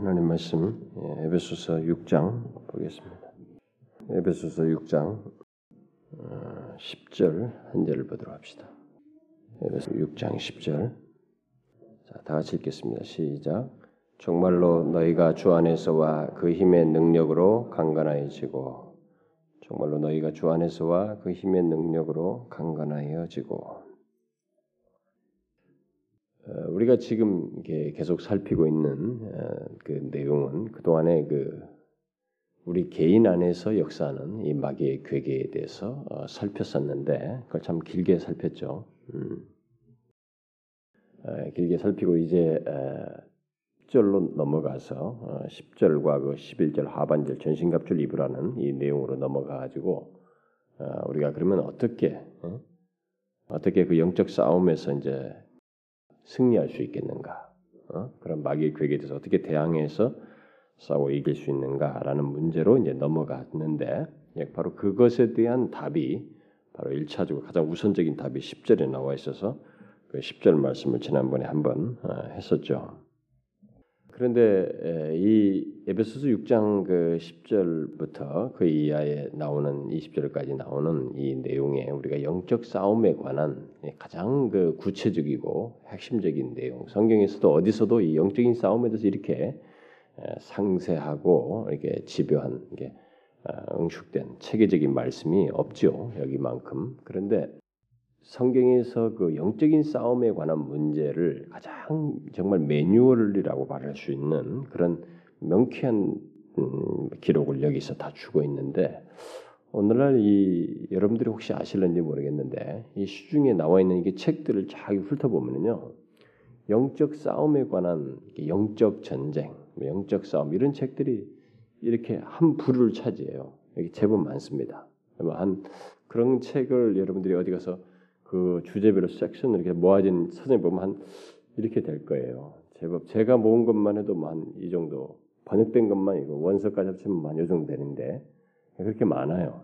하나님 말씀 예, 에베소서 6장 보겠습니다. 에베소서 6장 10절 어, 한 절을 보도록 합시다. 에베소 6장 10절 자, 다 같이 읽겠습니다. 시작. 정말로 너희가 주 안에서와 그 힘의 능력으로 강건하여지고 정말로 너희가 주 안에서와 그 힘의 능력으로 강건하여지고 어, 우리가 지금 계속 살피고 있는 어, 그 내용은 그 동안에 그 우리 개인 안에서 역사하는 이 마귀의 괴계에 대해서 어, 살폈었는데 그걸 참 길게 살폈죠. 음. 길게 살피고 이제 10절로 넘어가서 10절과 그 11절 하반절 전신갑주를 입으라는 이 내용으로 넘어가 가지고 우리가 그러면 어떻게 어떻게 그 영적 싸움에서 이제 승리할 수 있겠는가? 어? 그런 마귀의 괴계에 대해서 어떻게 대항해서 싸워 이길 수 있는가라는 문제로 이제 넘어갔는데 바로 그것에 대한 답이 바로 1차적으로 가장 우선적인 답이 10절에 나와 있어서 그 10절 말씀을 지난번에 한번 어, 했었죠. 그런데 이 에베소서 6장 그 10절부터 그 이하에 나오는 20절까지 나오는 이 내용에 우리가 영적 싸움에 관한 가장 그 구체적이고 핵심적인 내용, 성경에서도 어디서도 이 영적인 싸움에 대해서 이렇게 상세하고 이렇게 집요한 게 어, 응축된 체계적인 말씀이 없죠 여기만큼. 그런데 성경에서 그 영적인 싸움에 관한 문제를 가장 정말 매뉴얼이라고 말할 수 있는 그런 명쾌한 음, 기록을 여기서 다 주고 있는데 오늘날 이 여러분들이 혹시 아실는지 모르겠는데 이 시중에 나와 있는 이게 책들을 쫙 훑어보면요 영적 싸움에 관한 영적 전쟁, 뭐 영적 싸움 이런 책들이 이렇게 한 부를 차지해요. 여기 제법 많습니다. 한 그런 책을 여러분들이 어디 가서 그 주제별로 섹션을 이렇게 모아진 서점에 보면 한 이렇게 될 거예요. 제법 제가 모은 것만 해도 한이 정도 번역된 것만 이거 원서까지 합치면 한요 정도 되는데 그렇게 많아요.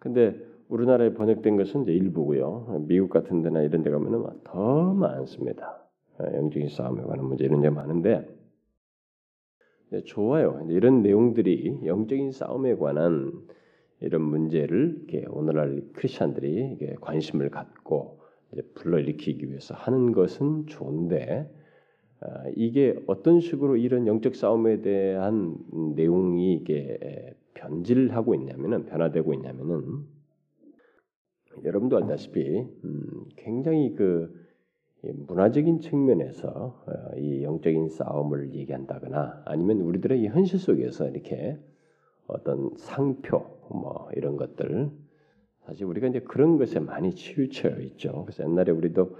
근데 우리나라에 번역된 것은 이제 일부고요. 미국 같은 데나 이런 데 가면은 더 많습니다. 영적인 싸움에 관한 문제 이런 데 많은데 네, 좋아요. 이런 내용들이 영적인 싸움에 관한 이런 문제를 오늘날 크리스천들이 관심을 갖고 불러일으키기 위해서 하는 것은 좋은데 아, 이게 어떤 식으로 이런 영적 싸움에 대한 내용이 이게 변질하고 있냐면은 변화되고 있냐면은 여러분도 알다시피 음, 굉장히 그 문화적인 측면에서 어, 이 영적인 싸움을 얘기한다거나 아니면 우리들의 현실 속에서 이렇게 어떤 상표 뭐 이런 것들 사실 우리가 이제 그런 것에 많이 치우쳐 있죠. 그래서 옛날에 우리도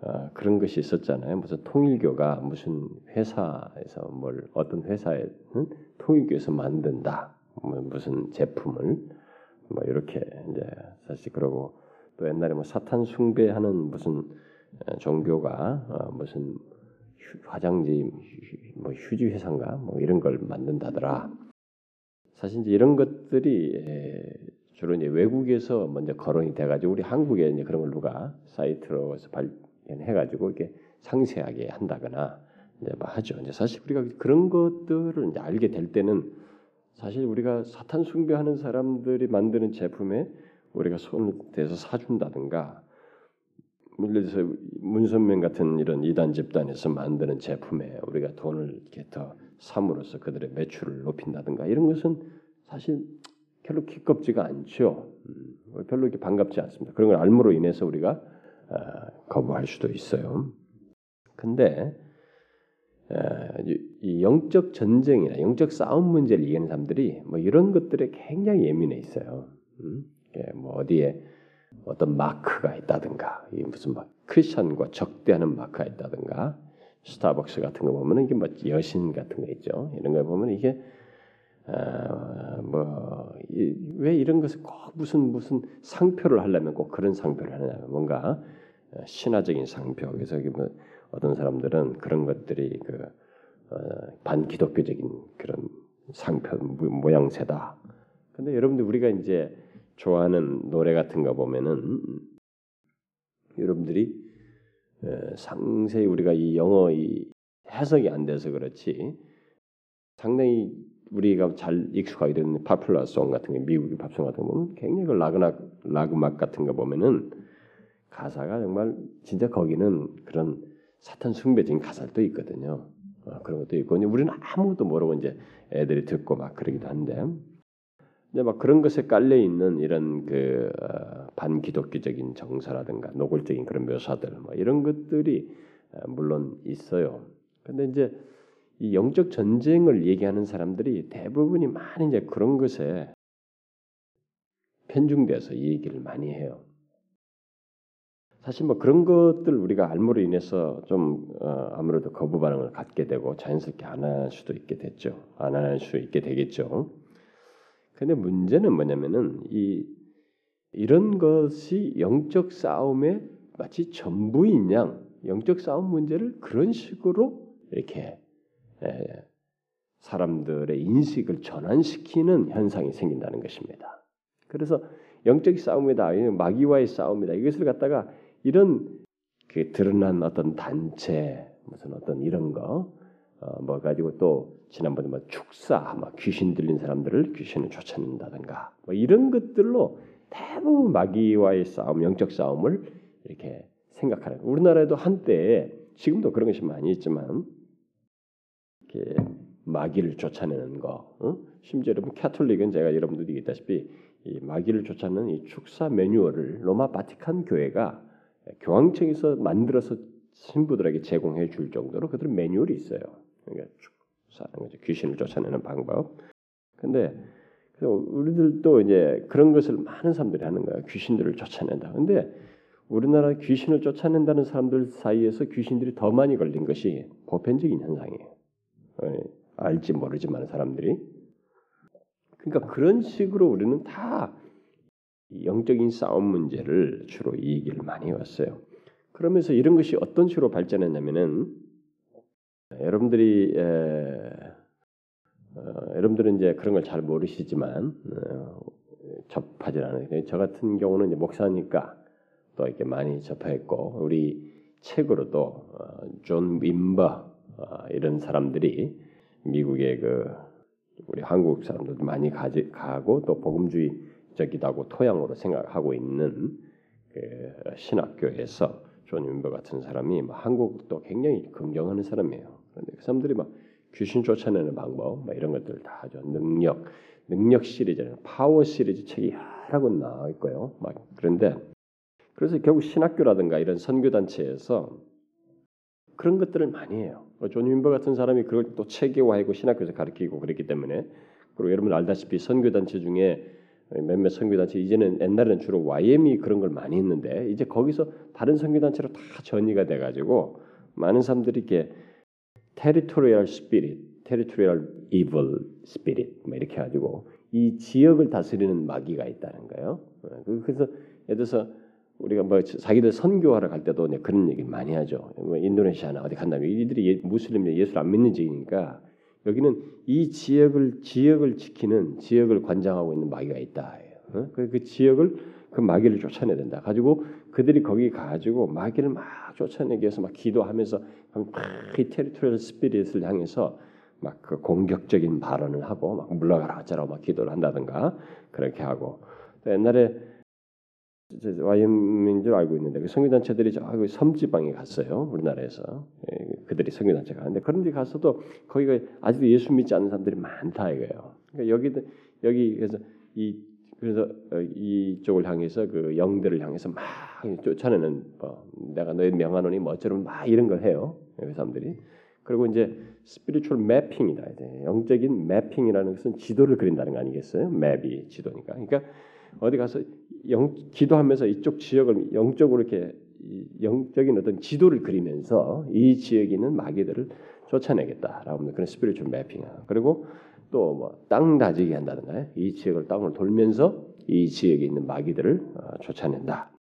어, 그런 것이 있었잖아요. 무슨 통일교가 무슨 회사에서 뭘 어떤 회사에 응? 통일교에서 만든다. 뭐 무슨 제품을 뭐 이렇게 이제 사실 그러고 또 옛날에 뭐 사탄 숭배하는 무슨 어, 종교가 어, 무슨 화장지 뭐 휴지 회사인가 뭐 이런 걸 만든다더라. 사실 이제 이런 것들이 주로 이제 외국에서 먼저 거론이 돼가지고 우리 한국에 이제 그런 걸 누가 사이트로서 발견해가지고 이렇게 상세하게 한다거나 이제 뭐 하죠. 이제 사실 우리가 그런 것들을 이제 알게 될 때는 사실 우리가 사탄 숭배하는 사람들이 만드는 제품에 우리가 손을 대서 사준다든가 예를 들어서 문선명 같은 이런 이단 집단에서 만드는 제품에 우리가 돈을 이렇게 더 삼으로써 그들의 매출을 높인다든가 이런 것은 사실 별로 기껍지가 않죠. 음, 별로 이렇게 반갑지 않습니다. 그런 걸 알므로 인해서 우리가 아, 거부할 수도 있어요. 근데 아, 이 영적 전쟁이나 영적 싸움 문제를 이해하는 사람들이 뭐 이런 것들에 굉장히 예민해 있어요. 음? 뭐 어디에 어떤 마크가 있다든가 무슨 막 크리스천과 적대하는 마크가 있다든가 스타벅스 같은 거 보면 이게 뭐 여신 같은 거 있죠. 이런 거 보면 이게 아, 뭐왜 이런 것을 꼭 무슨 무슨 상표를 하려면 꼭 그런 상표를 하느냐 뭔가 신화적인 상표 그래서 뭐 어떤 사람들은 그런 것들이 그 어, 반기독교적인 그런 상표 모양새다. 근데 여러분들 우리가 이제 좋아하는 노래 같은 거 보면은 여러분들이 상세히 우리가 이 영어 이 해석이 안 돼서 그렇지 상당히 우리가 잘 익숙하게 되는 파퓰러송 같은 게 미국의 팝송 같은 거 보면 굉장히 그 라그나 라그막 같은 거 보면은 가사가 정말 진짜 거기는 그런 사탄 숭배적인 가사도 있거든요. 어, 그런 것도 있고 우리는 아무것도 모르고 이제 애들이 듣고 막 그러기도 한데 이제 막 그런 것에 깔려 있는 이런 그 어, 반기독교적인 정서라든가 노골적인 그런 묘사들 뭐 이런 것들이 어, 물론 있어요. 근데 이제 이 영적 전쟁을 얘기하는 사람들이 대부분이 많이 이제 그런 것에 편중돼서 이 얘기를 많이 해요. 사실 뭐 그런 것들 우리가 알므로 인해서 좀 어, 아무래도 거부 반응을 갖게 되고 자연스럽게 안 할 수도 있게 됐죠. 안 할 수 있게 되겠죠. 근데 문제는 뭐냐면은 이 이런 것이 영적 싸움의 마치 전부인 양 영적 싸움 문제를 그런 식으로 이렇게 에, 사람들의 인식을 전환시키는 현상이 생긴다는 것입니다. 그래서 영적 싸움이다, 마귀와의 싸움이다. 이것을 갖다가 이런 그 드러난 어떤 단체 무슨 어떤 이런 거 어, 뭐 가지고 또 지난번에 뭐 축사, 막 귀신 들린 사람들을 귀신을 쫓아낸다든가 뭐 이런 것들로 대부분 마귀와의 싸움, 영적 싸움을 이렇게 생각하는. 우리나라에도 한때 지금도 그런 것이 많이 있지만 이렇게 마귀를 쫓아내는 거. 어? 심지어 여러분 캐톨릭은 제가 여러분들이 얘기했다시피 이 마귀를 쫓아내는 이 축사 매뉴얼을 로마 바티칸 교회가 교황청에서 만들어서 신부들에게 제공해 줄 정도로 그들 매뉴얼이 있어요. 그러니까 사는. 귀신을 쫓아내는 방법. 근데 우리들도 이제 그런 것을 많은 사람들이 하는 거야. 귀신들을 쫓아낸다. 근데 우리나라 귀신을 쫓아낸다는 사람들 사이에서 귀신들이 더 많이 걸린 것이 보편적인 현상이에요. 어, 알지 모르지만 사람들이. 그러니까 그런 식으로 우리는 다 영적인 싸움 문제를 주로 이 얘기를 많이 왔어요. 그러면서 이런 것이 어떤 식으로 발전했냐면은 여러분들이 에, 어, 여러분들은 이제 그런 걸 잘 모르시지만 어, 접하지 않아요. 저 같은 경우는 이제 목사니까 또 이렇게 많이 접했고 우리 책으로도 어, 존 윔버 어, 이런 사람들이 미국의 그 우리 한국 사람들도 많이 가지, 가고 또 복음주의적이기도 하고 토양으로 생각하고 있는 그 신학교에서 존 윔버 같은 사람이 뭐 한국도 굉장히 긍정하는 사람이에요. 그런데 그 사람들이 막 귀신 쫓아내는 방법, 막 이런 것들 다 하죠. 능력, 능력 시리즈, 파워 시리즈 책이 여러 권 나와 있고요. 막 그런데 그래서 결국 신학교라든가 이런 선교 단체에서 그런 것들을 많이 해요. 뭐존 윈버 같은 사람이 그걸 또 체계화하고 신학교에서 가르치고 그랬기 때문에 그리고 여러분 알다시피 선교 단체 중에 몇몇 선교 단체 이제는 옛날에는 주로 YM이 그런 걸 많이 했는데 이제 거기서 다른 선교 단체로 다 전이가 돼 가지고 많은 사람들이 이렇게 territorial spirit, territorial evil spirit 뭐 이렇게 가지고 이 지역을 다스리는 마귀가 있다는 거예요. 어, 그래서 예를 들어서 우리가 뭐 자기들 선교하러 갈 때도 그런 얘기 많이 하죠. 뭐 인도네시아나 어디 간다면 이들이 예, 무슬림 예수를 안 믿는 지역이니까 여기는 이 지역을 지역을 지키는 지역을 관장하고 있는 마귀가 있다. 어? 그 지역을 그 마귀를 쫓아내야 된다. 가지고 그들이 거기 가지고 마귀를 막 쫓아내기 위해서 막 기도하면서 막이 테리토리얼 스피릿을 향해서 막 그 공격적인 발언을 하고 막 물러가라 어쩌라고 막 기도를 한다든가 그렇게 하고 또 옛날에 YM인 줄 알고 있는데 그 성교단체들이 저 섬지방에 갔어요 우리나라에서 예, 그들이 성교단체가 근데 그런 데 가서도 거기가 아직도 예수 믿지 않는 사람들이 많다 이거예요. 그러니까 여기 여기 그래서 이 그래서 어, 이쪽을 향해서 그 영들을 향해서 막 쫓아내는 뭐 내가 너의 명하노니 뭐 어쩌면 막 이런 걸 해요 그 사람들이 그리고 이제 spiritual mapping이다 영적인 mapping이라는 것은 지도를 그린다는 거 아니겠어요? map이 지도니까 그러니까 어디 가서 영, 기도하면서 이쪽 지역을 영적으로 이렇게 영적인 어떤 지도를 그리면서 이 지역에 있는 마귀들을 쫓아내겠다라고 하는 그런 spiritual mapping. 그리고 또 뭐 땅 다지기 한다든가 이 지역을 땅을 돌면서 이 지역에 있는 마귀들을 어, 쫓아낸다.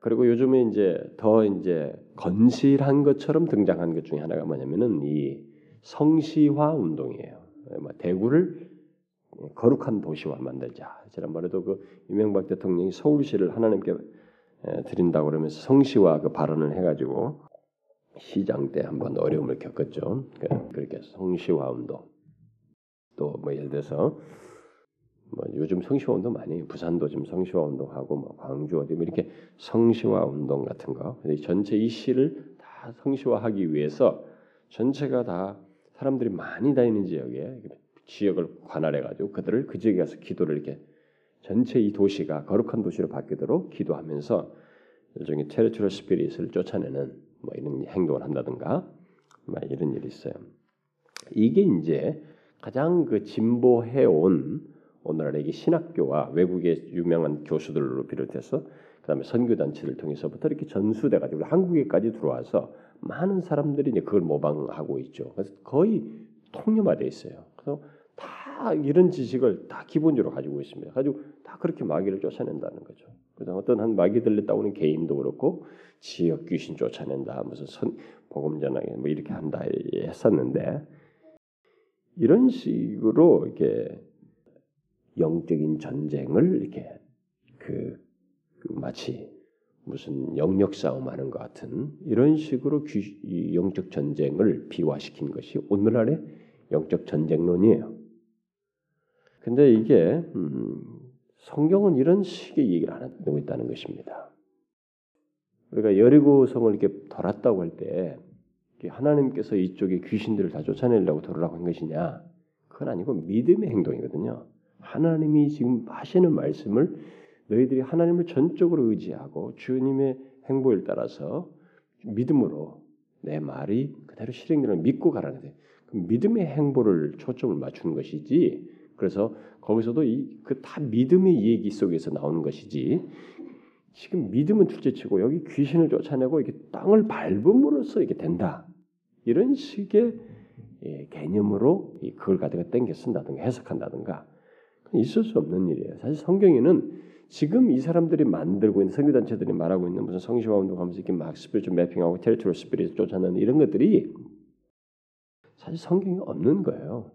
그리고 요즘에 이제 더 이제 건실한 것처럼 등장한 것 중에 하나가 뭐냐면은 이 성시화 운동이에요. 뭐 대구를 거룩한 도시화 만들자. 지난번에도 그 이명박 대통령이 서울시를 하나님께 드린다고 그러면서 성시화 그 발언을 해가지고 시장 때 한번 어려움을 겪었죠. 그, 그렇게 성시화 운동 또 뭐 예를 들어서 뭐 요즘 성시화 운동 많이. 부산도 지금 성시화 운동하고 뭐 광주 어디 뭐 이렇게 성시화 운동 같은 거 전체 이 시를 다 성시화하기 위해서 전체가 다 사람들이 많이 다니는 지역에 지역을 관할해 가지고 그들을 그 지역에 가서 기도를 이렇게 전체 이 도시가 거룩한 도시로 바뀌도록 기도하면서 일종의 테리토리 스피릿을 쫓아내는 뭐 이런 행동을 한다든가 뭐 이런 일이 있어요. 이게 이제 가장 그 진보해 온 오늘날의 신학교와 외국의 유명한 교수들로 비롯해서 그다음에 선교 단체를 통해서부터 이렇게 전수돼 가지고 한국에까지 들어와서 많은 사람들이 이제 그걸 모방하고 있죠. 그래서 거의 통념화돼 있어요. 그래서 다 이런 지식을 다 기본적으로 가지고 있습니다. 가지고 다 그렇게 마귀를 쫓아낸다는 거죠. 그래서 어떤 한 마귀 들렸다 오는 개인도 그렇고 지역 귀신 쫓아낸다 무슨 선 복음 전하게 뭐 이렇게 한다 했었는데 이런 식으로 이렇게 영적인 전쟁을 이렇게 그, 그 마치 무슨 영역 싸움하는 것 같은 이런 식으로 귀, 영적 전쟁을 비화시킨 것이 오늘날의 영적 전쟁론이에요. 근데 이게 음, 성경은 이런 식의 얘기를 안 하고 있다는 것입니다. 우리가 여리고 성을 이렇게 돌았다고 할 때 하나님께서 이쪽에 귀신들을 다 쫓아내려고 돌으라고 한 것이냐? 그건 아니고 믿음의 행동이거든요. 하나님이 지금 하시는 말씀을 너희들이 하나님을 전적으로 의지하고 주님의 행보를 따라서 믿음으로 내 말이 그대로 실행되는 믿고 가라는 데 믿음의 행보를 초점을 맞추는 것이지. 그래서 거기서도 이그다 믿음의 얘기 속에서 나오는 것이지. 지금 믿음은 둘째치고 여기 귀신을 쫓아내고 이게 땅을 밟음으로써 이게 된다. 이런 식의 예, 개념으로 그걸 가다가 땡겨 쓴다든가 해석한다든가 있을 수 없는 일이에요. 사실 성경에는 지금 이 사람들이 만들고 있는 선교 단체들이 말하고 있는 무슨 성시화 운동하면서 이렇게 막 spirit mapping하고 territory spirit 쫓아내는 이런 것들이 사실 성경에 없는 거예요.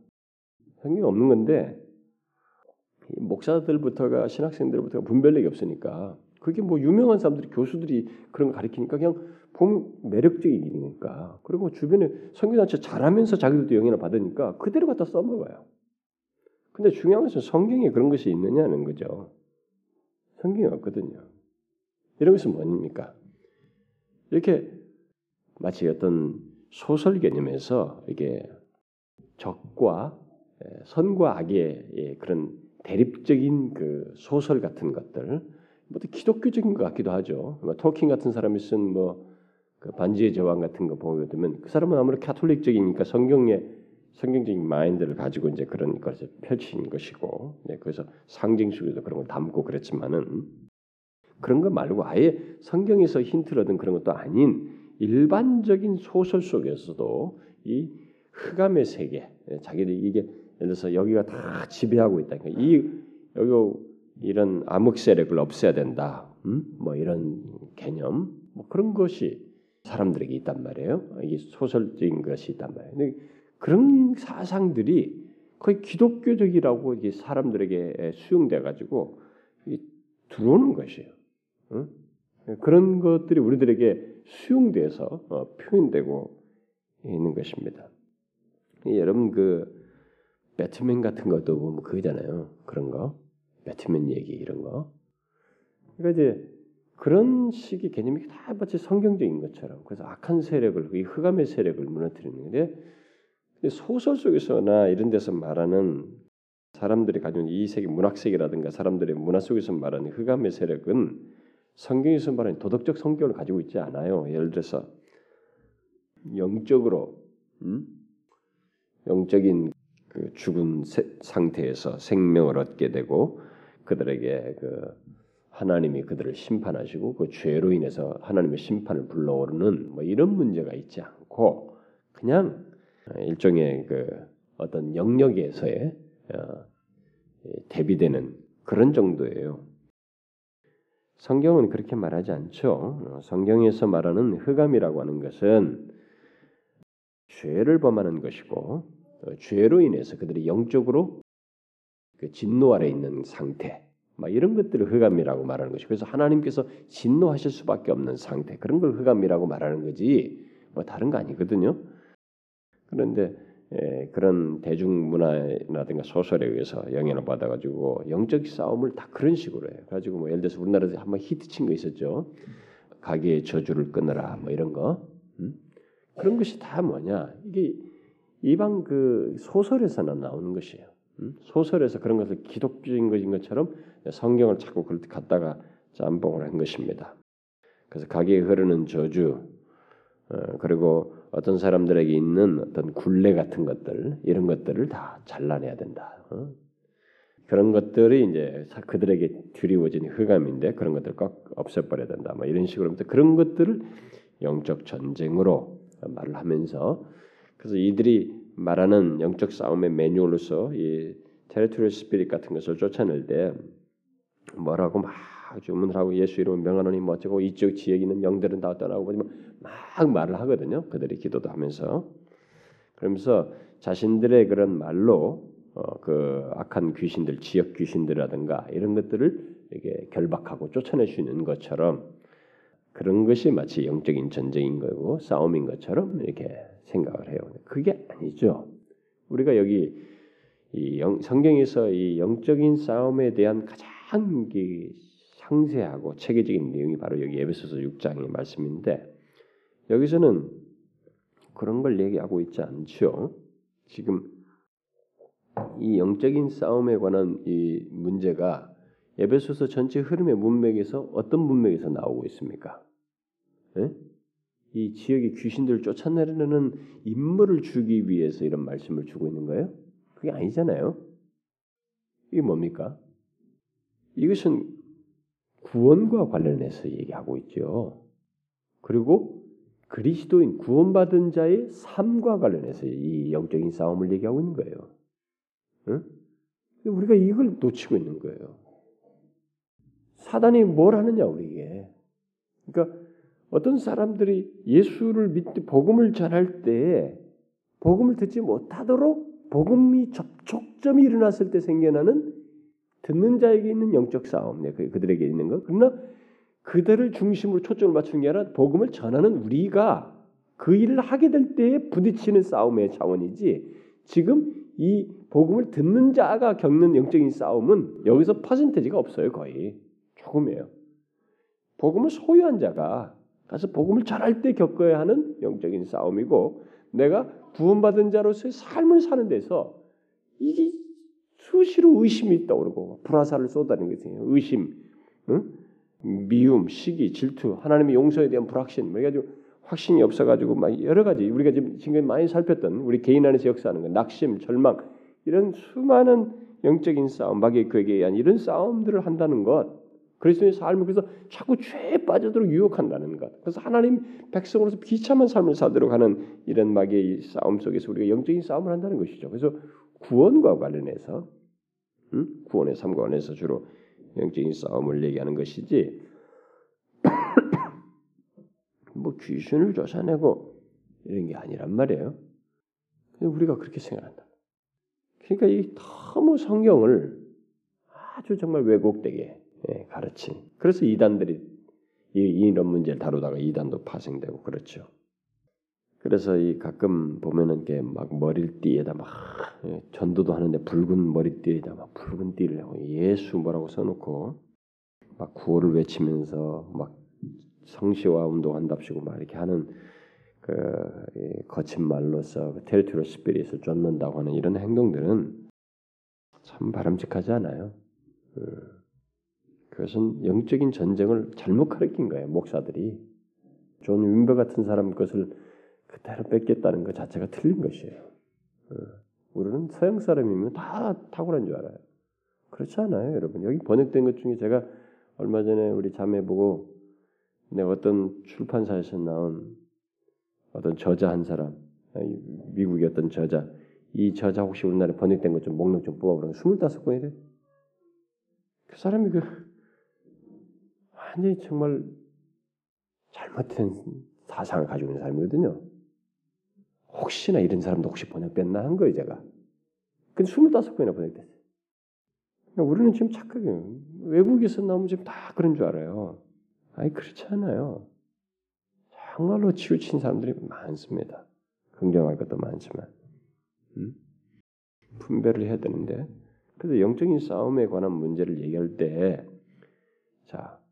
성경에 없는 건데 목사들부터가 신학생들부터가 분별력이 없으니까 그게 뭐 유명한 사람들이 교수들이 그런 거 가르치니까 그냥 보면 매력적인 일이니까 그리고 주변에 성교단체 잘하면서 자기들도 영향을 받으니까 그대로 갖다 써먹어요. 근데 중요한 것은 성경에 그런 것이 있느냐는 거죠. 성경이 없거든요. 이런 것은 뭡니까? 이렇게 마치 어떤 소설 개념에서 이게 적과 선과 악의 그런 대립적인 그 소설 같은 것들, 뭐 기독교적인 것 같기도 하죠. 뭐 토킹 같은 사람이 쓴뭐 그 반지의 제왕 같은 거 보게 되면 그 사람은 아무래도 카톨릭적이니까 성경에 성경적인 마인드를 가지고 이제 그런 것을 펼친 것이고, 네, 그래서 상징 속에도 그런 걸 담고 그랬지만은 그런 거 말고 아예 성경에서 힌트를 얻은 그런 것도 아닌 일반적인 소설 속에서도 이 흑암의 세계, 예, 자기들이 이게 예를 들어서 여기가 다 지배하고 있다. 그러니까 이 여기 이런 암흑 세력을 없애야 된다. 음? 뭐 이런 개념, 뭐 그런 것이 사람들에게 있단 말이에요. 이게 소설적인 것이 있단 말이에요. 그런 사상들이 거의 기독교적이라고 이게 사람들에게 수용돼 가지고 들어오는 것이에요. 응? 그런 것들이 우리들에게 수용돼서 어, 표현되고 있는 것입니다. 여러분 그 배트맨 같은 것도 보면 그거잖아요. 그런 거, 배트맨 얘기 이런 거. 그러니까 이제 그런 식의 개념이 다 마치 성경적인 것처럼 그래서 악한 세력을 이 흑암의 세력을 무너뜨리는 데 소설 속에서나 이런 데서 말하는 사람들이 가진 이 세계 문학 세계라든가 사람들의 문화 속에서 말하는 흑암의 세력은 성경에서 말하는 도덕적 성격을 가지고 있지 않아요. 예를 들어서 영적으로 음? 영적인 그 죽은 상태에서 생명을 얻게 되고 그들에게 그 하나님이 그들을 심판하시고 그 죄로 인해서 하나님의 심판을 불러오르는 뭐 이런 문제가 있지 않고 그냥 일종의 그 어떤 영역에서의 어, 대비되는 그런 정도예요. 성경은 그렇게 말하지 않죠. 어, 성경에서 말하는 흑암이라고 하는 것은 죄를 범하는 것이고 어, 죄로 인해서 그들이 영적으로 그 진노 아래 있는 상태, 막 이런 것들을 흑암이라고 말하는 것이. 그래서 하나님께서 진노하실 수밖에 없는 상태, 그런 걸 흑암이라고 말하는 거지. 뭐 다른 거 아니거든요. 그런데 예, 그런 대중문화라든가 소설에 의해서 영향을 받아가지고 영적 싸움을 다 그런 식으로 해요. 가지고 뭐 예를 들어서 우리나라에서 한번 히트친 거 있었죠. 가게의 저주를 끊어라 뭐 이런 거 음? 그런 것이 다 뭐냐 이게 이방 그 소설에서나 나오는 것이에요. 음? 소설에서 그런 것을 기독적인 것인 것처럼 성경을 자꾸 그렇게 갖다가 짬뽕을 한 것입니다. 그래서 가게에 흐르는 저주 어, 그리고 어떤 사람들에게 있는 어떤 굴레 같은 것들 이런 것들을 다 잘라내야 된다. 어? 그런 것들이 이제 그들에게 드리워진 흑암인데 그런 것들 꼭 없애버려야 된다. 뭐 이런 식으로 그런 것들을 영적 전쟁으로 말을 하면서 그래서 이들이 말하는 영적 싸움의 매뉴얼로서 이 테리토리 스피릿 같은 것을 쫓아낼 때 뭐라고 막 주문을 하고 예수 이름 명하노니 뭐 어쩌고 이쪽 지역에 있는 영들은 다 떠나고 뭐막 말을 하거든요. 그들이 기도도 하면서 그러면서 자신들의 그런 말로 어, 그 악한 귀신들, 지역 귀신들이라든가 이런 것들을 이게 결박하고 쫓아낼 수 있는 것처럼 그런 것이 마치 영적인 전쟁인 거고 싸움인 것처럼 이렇게 생각을 해요. 그게 아니죠. 우리가 여기 이 영, 성경에서 이 영적인 싸움에 대한 가장 상세하고 체계적인 내용이 바로 여기 에베소서 6장의 말씀인데 여기서는 그런 걸 얘기하고 있지 않죠. 지금 이 영적인 싸움에 관한 이 문제가 에베소서 전체 흐름의 문맥에서 어떤 문맥에서 나오고 있습니까? 에? 이 지역의 귀신들을 쫓아내려는 임무를 주기 위해서 이런 말씀을 주고 있는 거예요? 그게 아니잖아요. 이게 뭡니까? 이것은 구원과 관련해서 얘기하고 있죠. 그리고 그리스도인 구원받은 자의 삶과 관련해서 이 영적인 싸움을 얘기하고 있는 거예요. 응? 우리가 이걸 놓치고 있는 거예요. 사단이 뭘 하느냐 우리에게. 그러니까 어떤 사람들이 예수를 믿 복음을 전할 때 복음을 듣지 못하도록 복음이 접촉점이 일어났을 때 생겨나는 듣는 자에게 있는 영적 싸움, 네, 그, 그들에게 있는 것. 그러나 그들을 중심으로 초점을 맞추는 게 아니라 복음을 전하는 우리가 그 일을 하게 될 때에 부딪히는 싸움의 차원이지. 지금 이 복음을 듣는 자가 겪는 영적인 싸움은 여기서 퍼센테지가 없어요, 거의 조금이에요. 복음을 소유한 자가 가서 복음을 전할 때 겪어야 하는 영적인 싸움이고 내가 구원받은 자로서의 삶을 사는 데서 이게 수시로 의심이 떠오르고 불화살을 쏟아내는 것이에요. 의심, 응? 미움, 시기, 질투, 하나님의 용서에 대한 불확신, 뭐 해가지고 확신이 없어가지고 막 여러 가지 우리가 지금 지금 많이 살폈던 우리 개인 안에서 역사하는 거, 낙심, 절망 이런 수많은 영적인 싸움, 마귀의 그에게 의한 이런 싸움들을 한다는 것, 그리스도의 삶을 그래서 자꾸 죄에 빠져도록 유혹한다는 것. 그래서 하나님 백성으로서 비참한 삶을 살도록 하는 이런 마귀의 싸움 속에서 우리가 영적인 싸움을 한다는 것이죠. 그래서 구원과 관련해서 음? 구원의 삶과 관련해서 주로 영적인 싸움을 얘기하는 것이지 뭐 귀신을 쫓아내고 이런 게 아니란 말이에요. 우리가 그렇게 생각한다. 그러니까 이 너무 성경을 아주 정말 왜곡되게 예, 가르친. 그래서 이단들이 이, 이런 문제를 다루다가 이단도 파생되고 그렇죠. 그래서 이 가끔 보면은 게막 머리띠에다 막 예, 전도도 하는데 붉은 머리띠에다 막 붉은 띠를 하고 예수 뭐라고 써놓고 막 구호를 외치면서 막 성시화 운동한답시고 막 이렇게 하는 그 거친 말로서 그 territory spirit을 쫓는다고 하는 이런 행동들은 참 바람직하지 않아요. 음. 그것은 영적인 전쟁을 잘못 가르친 거예요. 목사들이 존 윔버 같은 사람 것을 그대로 베꼈다는 것 자체가 틀린 것이에요. 어. 우리는 서양 사람이면 다 탁월한 줄 알아요. 그렇지 않아요, 여러분. 여기 번역된 것 중에 제가 얼마 전에 우리 자매 보고 내가 어떤 출판사에서 나온 어떤 저자 한 사람, 미국의 어떤 저자, 이 저자 혹시 우리나라에 번역된 것 좀 목록 좀 뽑아보라고 스물다섯 권이래. 그 사람이 그 완전히 정말 잘못된 사상을 가지고 있는 사람이거든요. 혹시나 이런 사람도 혹시 번역됐나 한 거예요, 제가. 근데 25번이나 번역됐어요. 그러니까 우리는 지금 착각해요. 외국에서 나오면 지금 다 그런 줄 알아요. 아니, 그렇지 않아요. 정말로 치우친 사람들이 많습니다. 긍정할 것도 많지만 음? 분별을 해야 되는데 그래서 영적인 싸움에 관한 문제를 얘기할 때 자,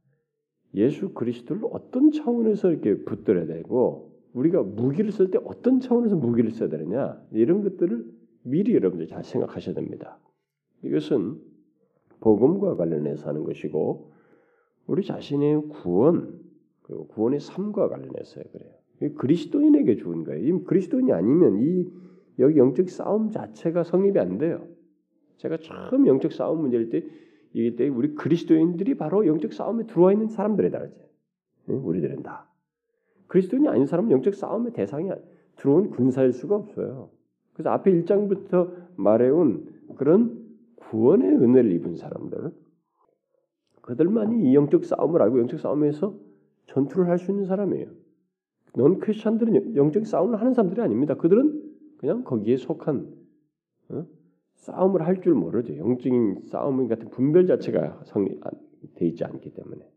예수 그리스도를 어떤 차원에서 이렇게 붙들어야 되고 우리가 무기를 쓸 때 어떤 차원에서 무기를 써야 되느냐 이런 것들을 미리 여러분들 잘 생각하셔야 됩니다. 이것은 복음과 관련해서 하는 것이고 우리 자신의 구원 그리고 구원의 삶과 관련해서 그래요. 그리스도인에게 주은 거예요. 이 그리스도인이 아니면 이 여기 영적 싸움 자체가 성립이 안 돼요. 제가 처음 영적 싸움 문제일 때 이때 때 우리 그리스도인들이 바로 영적 싸움에 들어와 있는 사람들이다 그러지. 우리들은 다 그리스도인이 아닌 사람은 영적 싸움의 대상이 들어온 군사일 수가 없어요. 그래서 앞에 1장부터 말해온 그런 구원의 은혜를 입은 사람들 그들만이 이 영적 싸움을 알고 영적 싸움에서 전투를 할 수 있는 사람이에요. 넌 크리스천들은 영적 싸움을 하는 사람들이 아닙니다. 그들은 그냥 거기에 속한 어? 싸움을 할 줄 모르죠. 영적인 싸움 같은 분별 자체가 성립돼 있지 않기 때문에.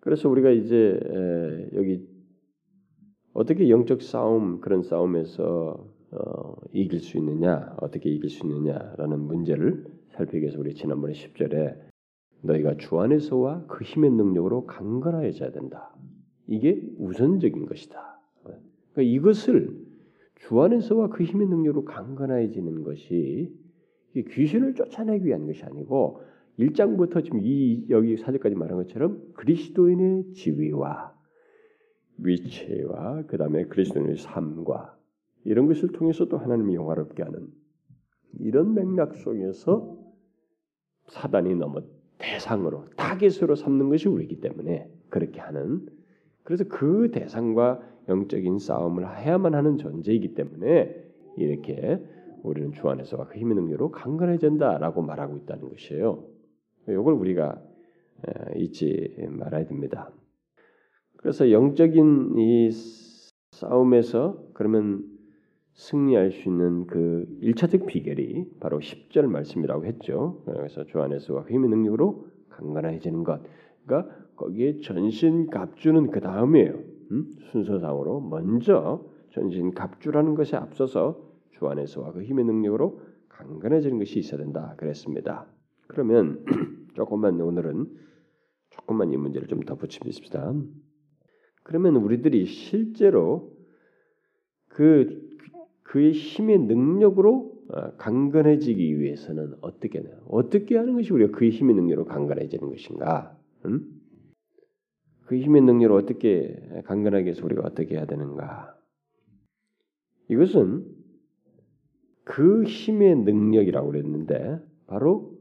그래서 우리가 이제 여기 어떻게 영적 싸움 그런 싸움에서 어, 이길 수 있느냐, 어떻게 이길 수 있느냐라는 문제를 살피기 위해서 우리 지난번에 10절에 너희가 주 안에서와 그 힘의 능력으로 강건하여져야 된다. 이게 우선적인 것이다. 그러니까 이것을 주 안에서와 그 힘의 능력으로 강건해지는 것이 귀신을 쫓아내기 위한 것이 아니고 1장부터 지금 이 여기 사절까지 말한 것처럼 그리스도인의 지위와 위치와 그 다음에 그리스도인의 삶과 이런 것을 통해서 또 하나님이 영화롭게 하는 이런 맥락 속에서 사단이 너무 대상으로 타겟으로 삼는 것이 우리이기 때문에 그렇게 하는 그래서 그 대상과 영적인 싸움을 해야만 하는 존재이기 때문에 이렇게 우리는 주 안에서와 그 힘의 능력으로 강건해진다라고 말하고 있다는 것이에요. 이걸 우리가 잊지 말아야 됩니다. 그래서 영적인 이 싸움에서 그러면 승리할 수 있는 그 일차적 비결이 바로 10절 말씀이라고 했죠. 그래서 주 안에서와 그 힘의 능력으로 강건해지는 것. 그러니까 거기에 전신 갑주는 그 다음이에요. 음? 순서상으로 먼저 전신 갑주라는 것에 앞서서 주 안에서와 그 힘의 능력으로 강건해지는 것이 있어야 된다. 그랬습니다. 그러면 조금만 오늘은 조금만 이 문제를 좀 덧붙입니다. 그러면 우리들이 실제로 그 그의 힘의 능력으로 어, 강건해지기 위해서는 어떻게 어떻게 하는 것이 우리가 그의 힘의 능력으로 강건해지는 것인가? 음? 그 힘의 능력을 어떻게 강건하게 해서 우리가 어떻게 해야 되는가? 이것은 그 힘의 능력이라고 그랬는데 바로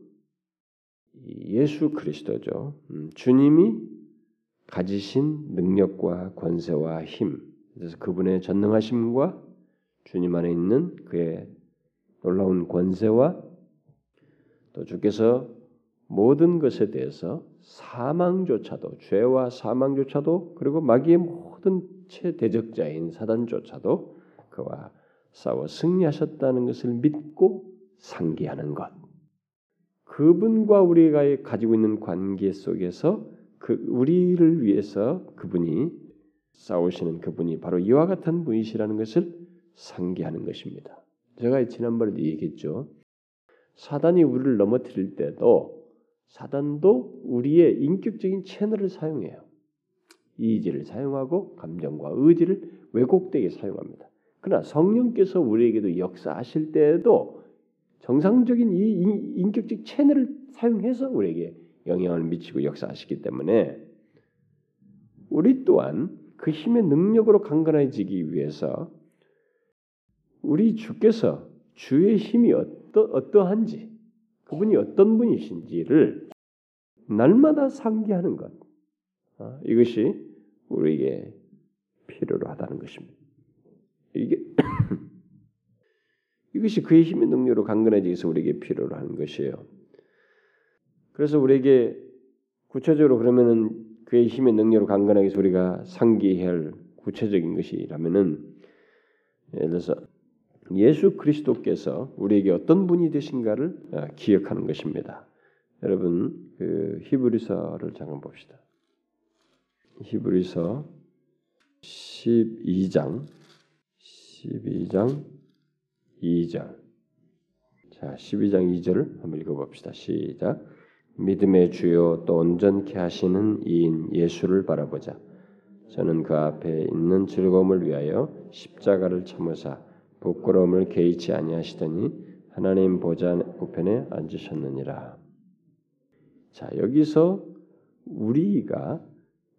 예수 그리스도죠. 음, 주님이 가지신 능력과 권세와 힘, 그래서 그분의 전능하심과 주님 안에 있는 그의 놀라운 권세와 또 주께서 모든 것에 대해서 사망조차도 죄와 사망조차도 그리고 마귀의 모든 최대적자인 사단조차도 그와 싸워 승리하셨다는 것을 믿고 상기하는 것. 그분과 우리가 가지고 있는 관계 속에서 그 우리를 위해서 그분이 싸우시는 그분이 바로 이와 같은 분이시라는 것을 상기하는 것입니다. 제가 지난번에도 얘기했죠. 사단이 우리를 넘어뜨릴 때도 사단도 우리의 인격적인 채널을 사용해요. 이지를 사용하고 감정과 의지를 왜곡되게 사용합니다. 그러나 성령께서 우리에게도 역사하실 때에도 정상적인 이 인격적 채널을 사용해서 우리에게 영향을 미치고 역사하시기 때문에 우리 또한 그 힘의 능력으로 강건해지기 위해서 우리 주께서 주의 힘이 어떠, 어떠한지 그분이 어떤 분이신지를 날마다 상기하는 것 어, 이것이 우리에게 필요로 하다는 것입니다. 이게 이것이 그의 힘의 능력으로 강건해지기 위해서 우리에게 필요로 하는 것이에요. 그래서 우리에게 구체적으로 그러면은 그의 힘의 능력으로 위해서 우리가 상기해야 할 구체적인 것이라면은 예를 들어서 예수 그리스도께서 우리에게 어떤 분이 되신가를 어, 기억하는 것입니다. 여러분 그 히브리서를 잠깐 봅시다. 히브리서 12장 12장 2절 자 12장 2절을 한번 읽어봅시다. 시작 믿음의 주요 또 온전케 하시는 이인 예수를 바라보자. 저는 그 앞에 있는 즐거움을 위하여 십자가를 참으사 부끄러움을 개의치 아니하시더니 하나님 보좌 우편에 앉으셨느니라. 자 여기서 우리가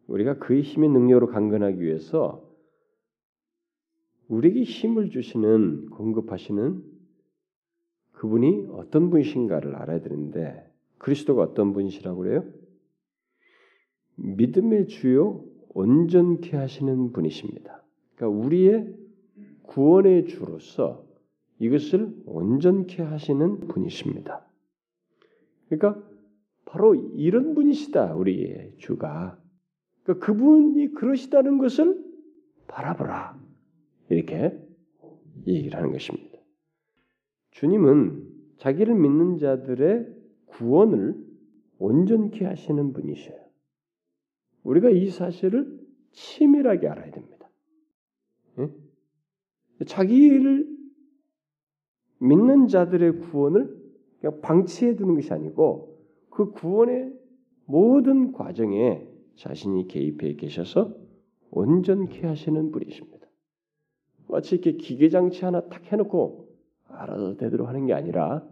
우리가 그의 힘의 능력으로 강건하기 위해서 우리에게 힘을 주시는 공급하시는 그분이 어떤 분이신가를 알아야 되는데 그리스도가 어떤 분이시라고 그래요? 믿음의 주요 온전케 하시는 분이십니다. 그러니까 우리의 구원의 주로서 이것을 온전케 하시는 분이십니다. 그러니까 바로 이런 분이시다 우리의 주가. 그러니까 그분이 그러시다는 것을 바라보라 이렇게 얘기를 하는 것입니다. 주님은 자기를 믿는 자들의 구원을 온전케 하시는 분이셔요. 우리가 이 사실을 치밀하게 알아야 됩니다. 예? 자기를 믿는 자들의 구원을 그냥 방치해 두는 것이 아니고 그 구원의 모든 과정에 자신이 개입해 계셔서 온전케 하시는 분이십니다. 마치 이렇게 기계장치 하나 탁 해놓고 알아서 되도록 하는 게 아니라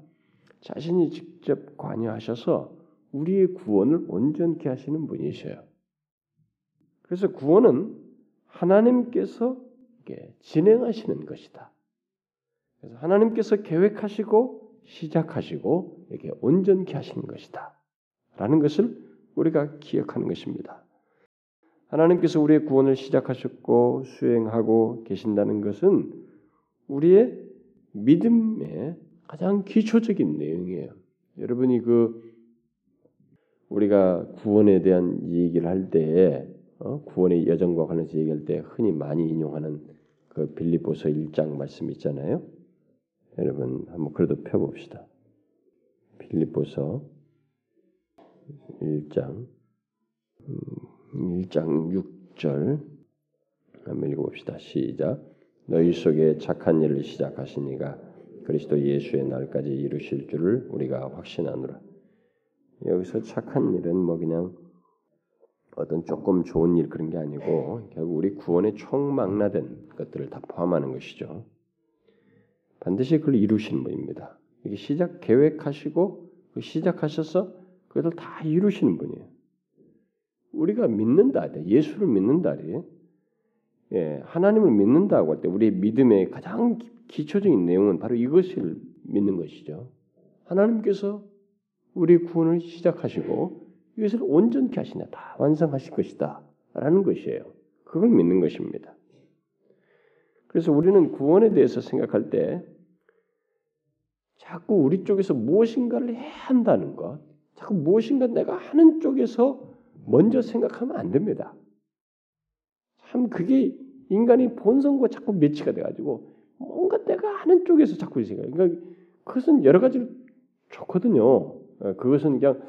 자신이 직접 관여하셔서 우리의 구원을 온전케 하시는 분이셔요. 그래서 구원은 하나님께서 진행하시는 것이다. 그래서 하나님께서 계획하시고 시작하시고 이렇게 온전케 하시는 것이다. 라는 것을 우리가 기억하는 것입니다. 하나님께서 우리의 구원을 시작하셨고 수행하고 계신다는 것은 우리의 믿음의 가장 기초적인 내용이에요. 여러분이 그 우리가 구원에 대한 얘기를 할 때에 어? 구원의 여정과 관련해서 얘기할 때 흔히 많이 인용하는 그 빌립보서 1장 말씀 있잖아요. 여러분 한번 그래도 펴봅시다. 빌립보서 1장 1장 6절 한번 읽어봅시다. 시작. 너희 속에 착한 일을 시작하시니가 그리스도 예수의 날까지 이루실 줄을 우리가 확신하노라. 여기서 착한 일은 뭐 그냥 어떤 조금 좋은 일 그런 게 아니고 결국 우리 구원의 총망라된 것들을 다 포함하는 것이죠. 반드시 그걸 이루시는 분입니다. 이게 시작 계획하시고 그 시작하셔서 그것을 다 이루시는 분이에요. 우리가 믿는다, 예수를 믿는다리, 예, 하나님을 믿는다고 할 때 우리의 믿음의 가장 기초적인 내용은 바로 이것을 믿는 것이죠. 하나님께서 우리 구원을 시작하시고 이것을 온전케 하시냐, 다 완성하실 것이다. 라는 것이에요. 그걸 믿는 것입니다. 그래서 우리는 구원에 대해서 생각할 때 자꾸 우리 쪽에서 무엇인가를 해야 한다는 것, 자꾸 무엇인가 내가 하는 쪽에서 먼저 생각하면 안 됩니다. 참 그게 인간이 본성과 자꾸 매치가 돼가지고 뭔가 내가 하는 쪽에서 자꾸 생각. 그러니까 그것은 여러 가지로 좋거든요. 어, 그것은 그냥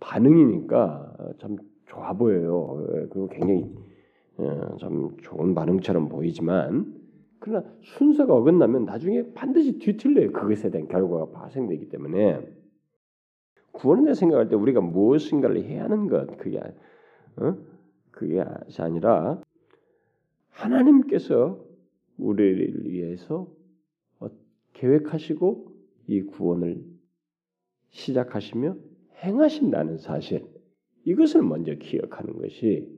반응이니까 참 좋아 보여요. 그리고 굉장히 어, 참 좋은 반응처럼 보이지만 그러나 순서가 어긋나면 나중에 반드시 뒤틀려요. 그것에 대한 결과가 발생되기 때문에 구원에 생각할 때 우리가 무엇인가를 해야 하는 것 그게 어? 그게 아니라 하나님께서 우리를 위해서 어, 계획하시고 이 구원을 시작하시며 행하신다는 사실 이것을 먼저 기억하는 것이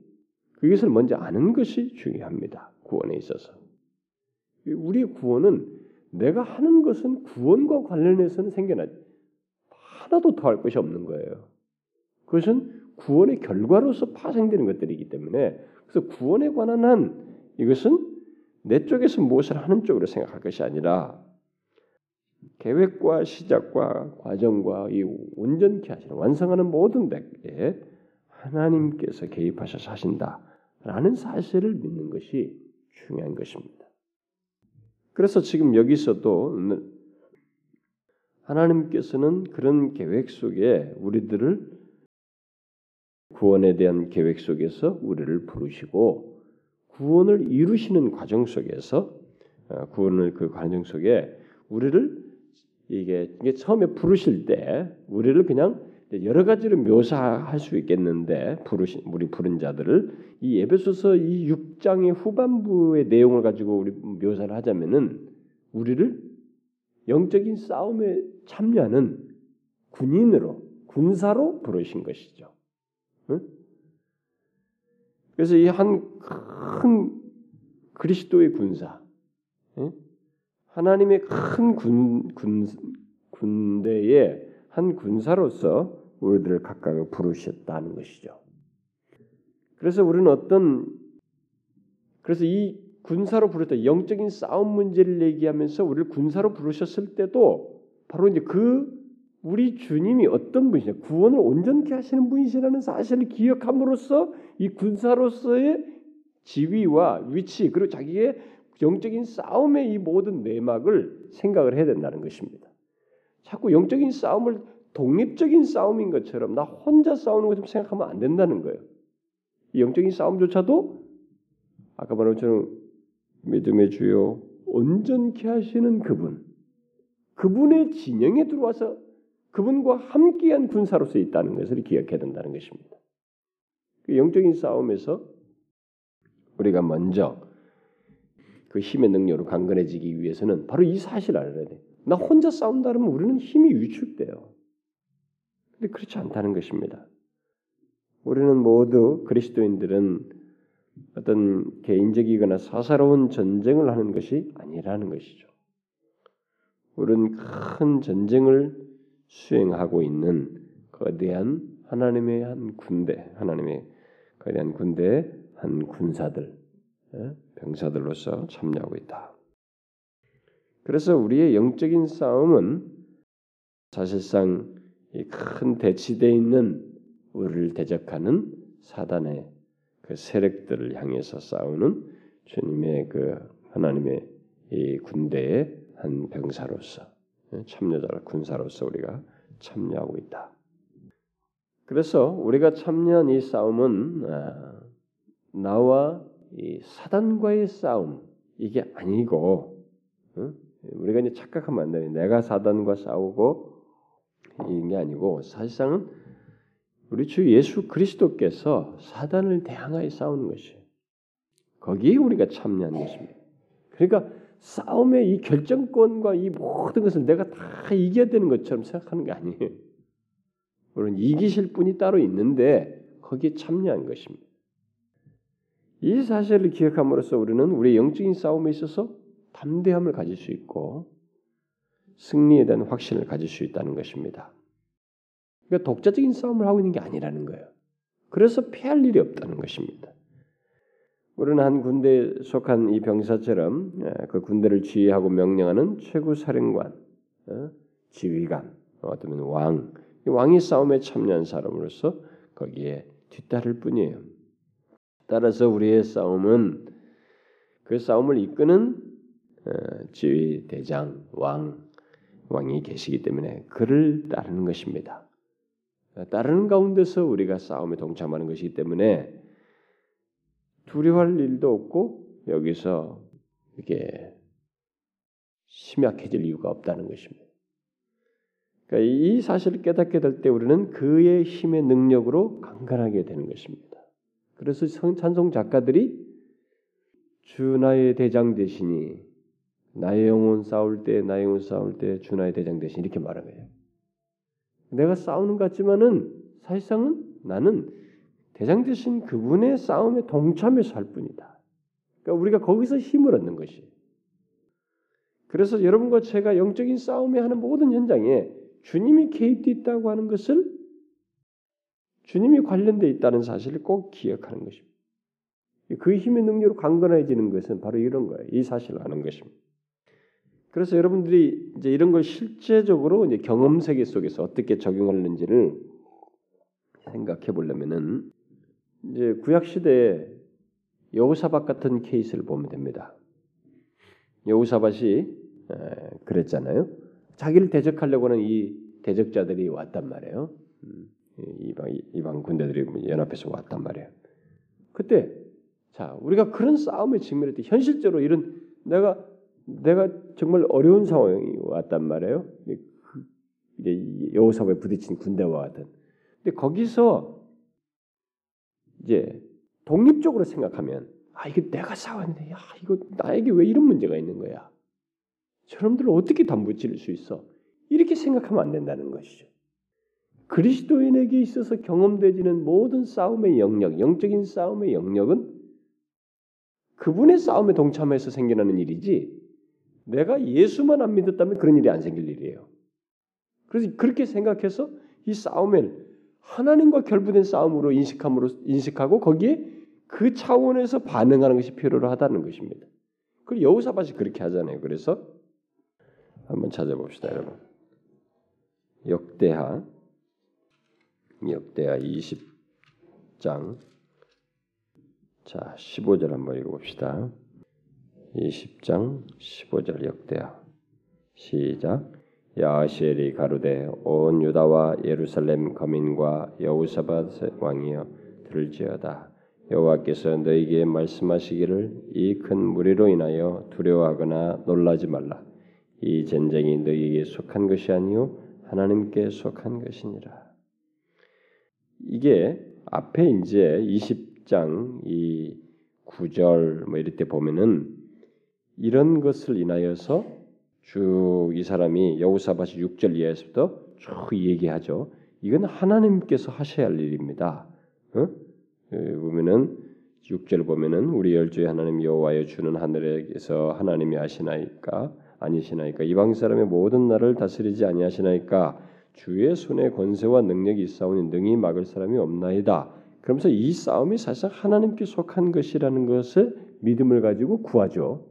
그것을 먼저 아는 것이 중요합니다. 구원에 있어서 우리의 구원은 내가 하는 것은 구원과 관련해서는 생겨나 하나도 더할 것이 없는 거예요. 그것은 구원의 결과로서 파생되는 것들이기 때문에 그래서 구원에 관한 한 이것은 내 쪽에서 무엇을 하는 쪽으로 생각할 것이 아니라 계획과 시작과 과정과 이 온전케 하시는 완성하는 모든 데에 하나님께서 개입하셔서 하신다라는 사실을 믿는 것이 중요한 것입니다. 그래서 지금 여기서도 하나님께서는 그런 계획 속에 우리들을 구원에 대한 계획 속에서 우리를 부르시고 구원을 이루시는 과정 속에서 어, 구원을 그 과정 속에 우리를 이게, 처음에 부르실 때 우리를 그냥 여러 가지로 묘사할 수 있겠는데 부르신 우리 부른 자들을 이 에베소서 이 6장의 후반부의 내용을 가지고 우리 묘사를 하자면은 우리를 영적인 싸움에 참여하는 군인으로 군사로 부르신 것이죠. 응? 그래서 이 한 큰 그리스도의 군사, 응? 하나님의 큰 군, 군, 군대의 한 군사로서 우리들을 각각을 부르셨다는 것이죠. 그래서 우리는 어떤 그래서 이 군사로 부르다 영적인 싸움 문제를 얘기하면서 우리를 군사로 부르셨을 때도 바로 이제 그 우리 주님이 어떤 분이냐 구원을 온전케 하시는 분이시라는 사실을 기억함으로써 이 군사로서의 지위와 위치 그리고 자기의 영적인 싸움의 이 모든 내막을 생각을 해야 된다는 것입니다. 자꾸 영적인 싸움을 독립적인 싸움인 것처럼 나 혼자 싸우는 것처럼 생각하면 안 된다는 거예요. 영적인 싸움조차도 아까 말한 것처럼 믿음의 주요 온전케 하시는 그분, 그분의 진영에 들어와서 그분과 함께한 군사로서 있다는 것을 기억해야 된다는 것입니다. 그 영적인 싸움에서 우리가 먼저 그 힘의 능력으로 강건해지기 위해서는 바로 이 사실을 알아야 돼. 나 혼자 싸운다 면 우리는 힘이 위축돼요. 근데 그렇지 않다는 것입니다. 우리는 모두 그리스도인들은 어떤 개인적이거나 사사로운 전쟁을 하는 것이 아니라는 것이죠. 우리는 큰 전쟁을 수행하고 있는 거대한 하나님의 한 군대, 하나님의 거대한 군대의 한 군사들, 예? 병사들로서 참여하고 있다. 그래서 우리의 영적인 싸움은 사실상 큰 대치되어 있는 우리를 대적하는 사단의 그 세력들을 향해서 싸우는 주님의 그 하나님의 이 군대의 한 병사로서 참여자 군사로서 우리가 참여하고 있다. 그래서 우리가 참여한 이 싸움은 아, 나와 이 사단과의 싸움 이게 아니고 우리가 이제 착각하면 안 돼. 내가 사단과 싸우고 이게 아니고 사실상은 우리 주 예수 그리스도께서 사단을 대항하여 싸우는 것이에요. 거기에 우리가 참여한 것입니다. 그러니까 싸움의 이 결정권과 이 모든 것을 내가 다 이겨야 되는 것처럼 생각하는 게 아니에요. 물론 이기실 분이 따로 있는데 거기에 참여한 것입니다. 이 사실을 기억함으로써 우리는 우리 영적인 싸움에 있어서 담대함을 가질 수 있고 승리에 대한 확신을 가질 수 있다는 것입니다. 그러니까 독자적인 싸움을 하고 있는 게 아니라는 거예요. 그래서 피할 일이 없다는 것입니다. 우리는 한 군대에 속한 이 병사처럼 예, 그 군대를 지휘하고 명령하는 최고 사령관, 어, 지휘관, 어쩌면 왕, 왕이 싸움에 참여한 사람으로서 거기에 뒤따를 뿐이에요. 따라서 우리의 싸움은 그 싸움을 이끄는 어, 지휘 대장, 왕, 왕이 계시기 때문에 그를 따르는 것입니다. 따르는 가운데서 우리가 싸움에 동참하는 것이기 때문에 두려워할 일도 없고 여기서 이게 심약해질 이유가 없다는 것입니다. 그러니까 이 사실을 깨닫게 될 때 우리는 그의 힘의 능력으로 강건하게 되는 것입니다. 그래서 찬송 작가들이 주 나의 대장 대신이 나의 영혼 싸울 때 나의 영혼 싸울 때 주 나의 대장 대신 이렇게 말하는 거예요. 내가 싸우는 것 같지만은 사실상은 나는 대장 되신 그분의 싸움에 동참해서 할 뿐이다. 그러니까 우리가 거기서 힘을 얻는 것이. 그래서 여러분과 제가 영적인 싸움에 하는 모든 현장에 주님이 개입되어 있다고 하는 것을 주님이 관련되어 있다는 사실을 꼭 기억하는 것입니다. 그 힘의 능력으로 강건해지는 것은 바로 이런 거예요. 이 사실을 아는 것입니다. 그래서 여러분들이 이제 이런 걸 실제적으로 이제 경험 세계 속에서 어떻게 적용하는지를 생각해 보려면은 이제 구약 시대에 여우사박 같은 케이스를 보면 됩니다. 여우사밭이 그랬잖아요. 자기를 대적하려고 하는 이 대적자들이 왔단 말이에요. 음, 이방 이방 군대들이 연합해서 왔단 말이에요. 그때 자, 우리가 그런 싸움에 직면할 때 현실적으로 이런 내가 내가 정말 어려운 상황이 왔단 말이에요. 그 이제 여호사에 부딪힌 군대와 같은. 근데 거기서 이제 독립적으로 생각하면 아 이게 내가 싸웠는데 야 이거 나에게 왜 이런 문제가 있는 거야? 저놈들을 어떻게 담붙일 수 있어? 이렇게 생각하면 안 된다는 것이죠. 그리스도인에게 있어서 경험되지는 모든 싸움의 영역, 영적인 싸움의 영역은 그분의 싸움에 동참해서 생겨나는 일이지 내가 예수만 안 믿었다면 그런 일이 안 생길 일이에요. 그래서 그렇게 생각해서 이 싸움을 하나님과 결부된 싸움으로 인식함으로 인식하고 거기에 그 차원에서 반응하는 것이 필요로 하다는 것입니다. 그리고 여우사밭이 그렇게 하잖아요. 그래서 한번 찾아봅시다, 여러분. 역대하 역대하 20장. 자 15절 한번 읽어봅시다. 20장 15절 역대하. 시작. 야시엘이 가로되 온 유다와 예루살렘 거민과 여우사밧 왕이여 들을지어다. 여호와께서 너에게 말씀하시기를 이 큰 무리로 인하여 두려워하거나 놀라지 말라. 이 전쟁이 너에게 속한 것이 아니요 하나님께 속한 것이니라 이게 앞에 이제 20장 이 9절 뭐 이럴 때 보면은 이런 것을 인하여서 쭉 이 사람이 여우사밭이 6절 이하에서부터 쭉 얘기하죠. 이건 하나님께서 하셔야 할 일입니다. 어? 보면은 6절 보면은 우리 열주의 하나님 여호와여 주는 하늘에서 하나님이 하시나이까 아니시나이까 이방 사람의 모든 날을 다스리지 아니하시나이까 주의 손에 권세와 능력이 있사오니 능히 막을 사람이 없나이다. 그러면서 이 싸움이 사실상 하나님께 속한 것이라는 것을 믿음을 가지고 구하죠.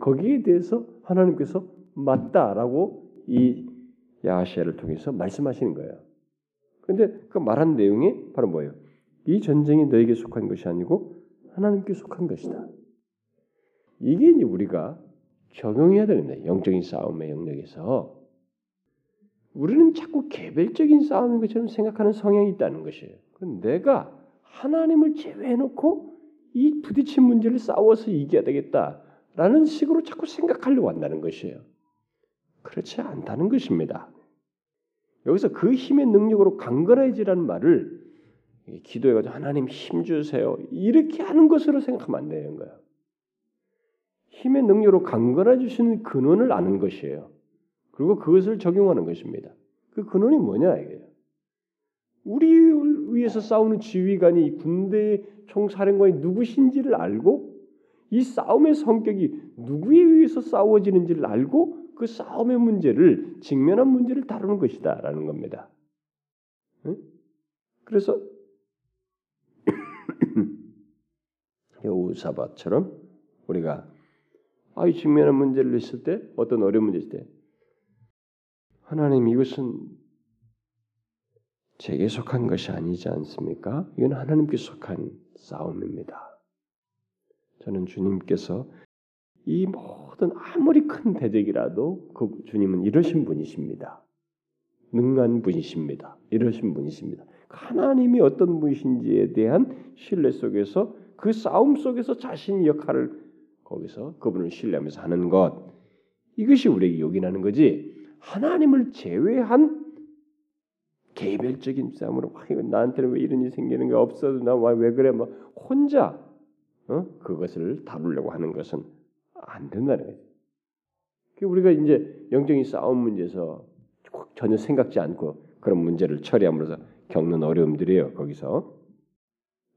거기에 대해서 하나님께서 맞다라고 이 야시아를 통해서 말씀하시는 거예요. 그런데 그 말한 내용이 바로 뭐예요? 이 전쟁이 너에게 속한 것이 아니고 하나님께 속한 것이다. 이게 이제 우리가 적용해야 되는 영적인 싸움의 영역에서 우리는 자꾸 개별적인 싸움인 것처럼 생각하는 성향이 있다는 것이에요. 내가 하나님을 제외해놓고 이 부딪힌 문제를 싸워서 이겨야 되겠다라는 식으로 자꾸 생각하려고 한다는 것이에요. 그렇지 않다는 것입니다. 여기서 그 힘의 능력으로 강건해지라는 말을 기도해가지고 하나님 힘 주세요 이렇게 하는 것으로 생각하면 안 되는 거예요. 힘의 능력으로 강건해 주시는 근원을 아는 것이에요. 그리고 그것을 적용하는 것입니다. 그 근원이 뭐냐 이게요. 우리를 위해서 싸우는 지휘관이 군대 총사령관이 누구신지를 알고 이 싸움의 성격이 누구에 의해서 싸워지는지를 알고 그 싸움의 문제를 직면한 문제를 다루는 것이다라는 겁니다. 응? 그래서 여우사바처럼 우리가 아이 직면한 문제를 있을 때 어떤 어려운 문제 있을 때 하나님 이것은 제게 속한 것이 아니지 않습니까? 이건 하나님께 속한 싸움입니다. 저는 주님께서 이 모든 아무리 큰 대적이라도 그 주님은 이러신 분이십니다. 능한 분이십니다. 이러신 분이십니다. 하나님이 어떤 분이신지에 대한 신뢰 속에서 그 싸움 속에서 자신의 역할을 거기서 그분을 신뢰하면서 하는 것 이것이 우리에게 요긴하는 거지 하나님을 제외한 개별적인 싸움으로 나한테는 왜 이런 일이 생기는 게 없어도 나 왜 그래 뭐 혼자 어? 그것을 다루려고 하는 것은 안 된다는 거죠. 우리가 이제 영적인 싸움 문제에서 전혀 생각지 않고 그런 문제를 처리함으로써 겪는 어려움들이에요. 거기서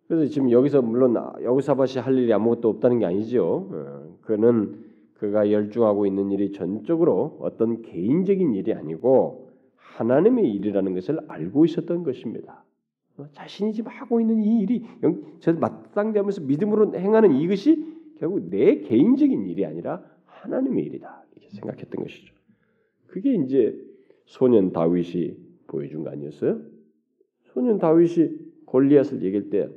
그래서 지금 여기서 물론 여기사밭이 할 일이 아무것도 없다는 게 아니죠. 어, 그는 그가 열중하고 있는 일이 전적으로 어떤 개인적인 일이 아니고 하나님의 일이라는 것을 알고 있었던 것입니다. 어, 자신이 지금 하고 있는 이 일이 저 마땅대하면서 믿음으로 행하는 이것이 결국 내 개인적인 일이 아니라 하나님의 일이다 이렇게 생각했던 것이죠. 그게 이제 소년 다윗이 보여준 거 아니었어요? 소년 다윗이 골리앗을 얘기할 때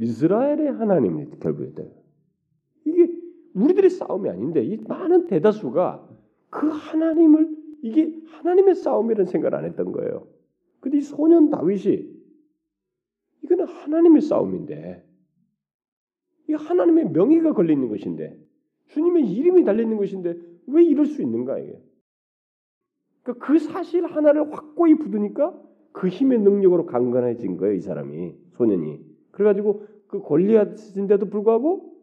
이스라엘의 하나님이 결부했다. 우리들의 싸움이 아닌데 이 많은 대다수가 그 하나님을 이게 하나님의 싸움이라는 생각을 안 했던 거예요. 근데 이 소년 다윗이 이거는 하나님의 싸움인데 이 하나님의 명예가 걸려 있는 것인데 주님의 이름이 달려 있는 것인데 왜 이럴 수 있는가 이게? 그러니까 그 사실 하나를 확고히 붙으니까 그 힘의 능력으로 강건해진 거예요 이 사람이 소년이. 그래가지고 그 권리하신데도 불구하고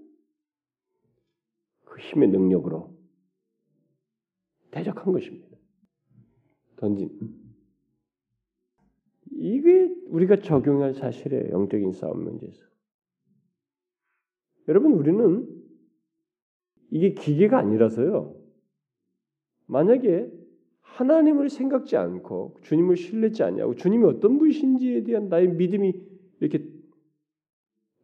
그 힘의 능력으로 대적한 것입니다. 던진. 이게 우리가 적용할 사실의 영적인 싸움 문제에서. 여러분 우리는 이게 기계가 아니라서요. 만약에 하나님을 생각지 않고 주님을 신뢰지 않냐고 주님이 어떤 분이신지에 대한 나의 믿음이 이렇게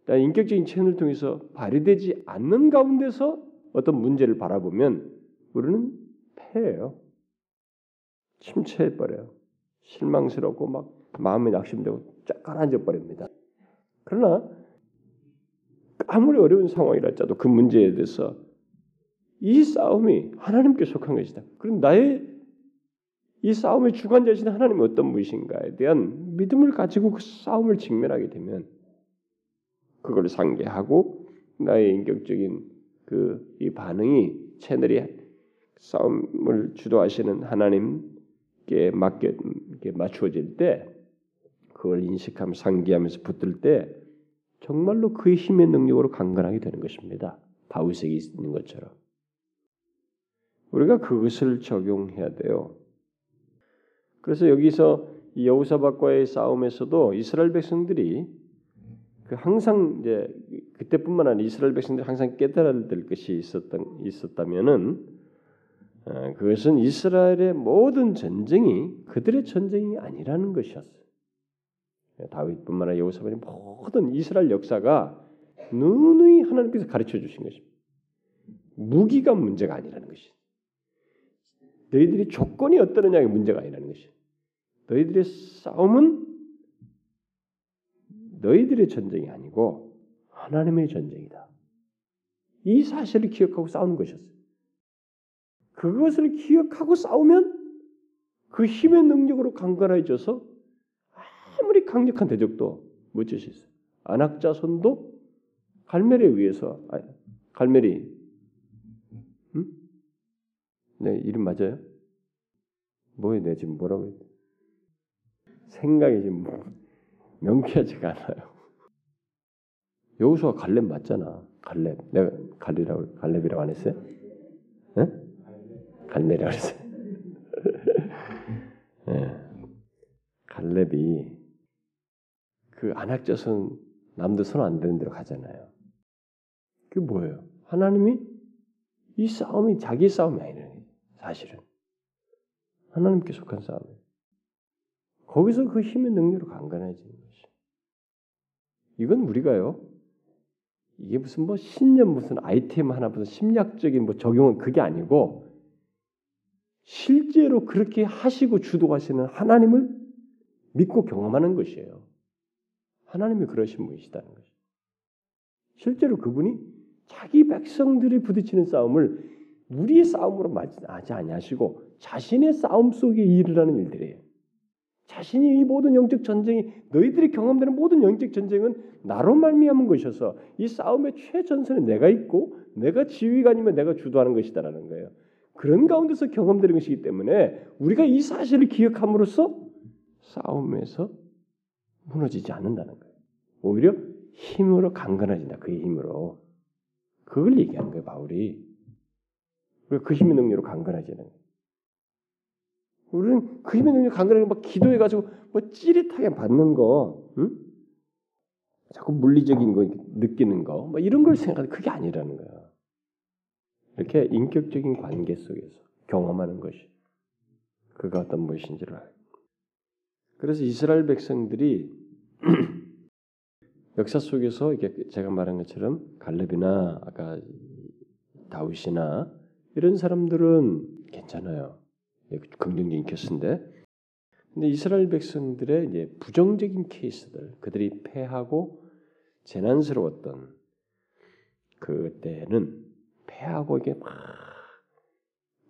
나의 인격적인 체험을 통해서 발휘되지 않는 가운데서 어떤 문제를 바라보면 우리는 패해요. 침체해 버려요. 실망스럽고 막 마음이 낙심되고 쫙 가라앉아 버립니다. 그러나 아무리 어려운 상황이랄지라도 그 문제에 대해서 이 싸움이 하나님께 속한 것이다. 그럼 나의 이 싸움의 주관자신 하나님이 어떤 분이신가에 대한 믿음을 가지고 그 싸움을 직면하게 되면 그걸 상계하고 나의 인격적인 그 이 반응이 채널이 싸움을 주도하시는 하나님께 맡겨 맞추어질 때 그걸 인식하며 상기하면서 붙들 때 정말로 그의 힘의 능력으로 강건하게 되는 것입니다. 다윗에게 있는 것처럼 우리가 그것을 적용해야 돼요. 그래서 여기서 여우사박과의 싸움에서도 이스라엘 백성들이 그 항상 이제 그때뿐만 아니라 이스라엘 백성들이 항상 깨달아야 될 것이 있었던 있었다면은 어, 그것은 이스라엘의 모든 전쟁이 그들의 전쟁이 아니라는 것이었어요. 다윗뿐만 아니라 여호사밧의 모든 이스라엘 역사가 누누이 하나님께서 가르쳐 주신 것입니다. 무기가 문제가 아니라는 것이. 너희들이 조건이 어떠느냐가 문제가 아니라는 것이. 너희들의 싸움은 너희들의 전쟁이 아니고 하나님의 전쟁이다. 이 사실을 기억하고 싸우는 것이었어요. 그것을 기억하고 싸우면 그 힘의 능력으로 강건해져서 아무리 강력한 대적도 묻힐 수 있어요. 안악자 손도 갈멜에 의해서 아, 갈멜이 음? 네 이름 맞아요? 뭐에 내 지금 뭐라고 했 생각이 지금 뭐 명쾌하지가 않아요. 여호수아 갈렙 맞잖아. 갈렙. 내가 갈렙이라고 갈렙이라고 안 했어요? 네? 갈렙이라고 했어요. 네. 갈렙이 그 안악자손 남들 손 안 되는 데로 가잖아요. 그게 뭐예요? 하나님이 이 싸움이 자기 싸움이 아니라 사실은 하나님께 속한 싸움이에요. 거기서 그 힘의 능력으로 강건해지는 것이. 이건 우리가요. 이게 무슨 뭐 신념 무슨 아이템 하나 무슨 심리학적인 뭐 적용은 그게 아니고 실제로 그렇게 하시고 주도하시는 하나님을 믿고 경험하는 것이에요. 하나님이 그러신 분이시다는 것이. 실제로 그분이 자기 백성들이 부딪히는 싸움을 우리의 싸움으로 맞지 아니하시고 자신의 싸움 속에 일을 는 일들이에요. 자신이 이 모든 영적 전쟁이 너희들이 경험되는 모든 영적 전쟁은 나로 말미암은 것이어서 이 싸움의 최전선에 내가 있고 내가 지휘관이면 내가 주도하는 것이다라는 거예요. 그런 가운데서 경험되는 것이기 때문에 우리가 이 사실을 기억함으로써 싸움에서 무너지지 않는다는 거예요. 오히려 힘으로 강건해진다. 그의 힘으로. 그걸 얘기하는 거예요, 바울이. 그 힘의 능력으로 강건해지는 거예요. 우리는 그 힘의 능력 강건하게 막 기도해가지고 뭐 찌릿하게 받는 거, 응? 자꾸 물리적인 거 느끼는 거, 뭐 이런 걸 생각하는 그게 아니라는 거야. 이렇게 인격적인 관계 속에서 경험하는 것이 그가 어떤 무엇인지를 알고. 그래서 이스라엘 백성들이 역사 속에서 이게 제가 말한 것처럼 갈렙이나 아까 다윗이나 이런 사람들은 괜찮아요. 예, 긍정적인 케이스인데. 근데 이스라엘 백성들의 이제 부정적인 케이스들 그들이 패하고 재난스러웠던 그때는 패하고 이게 막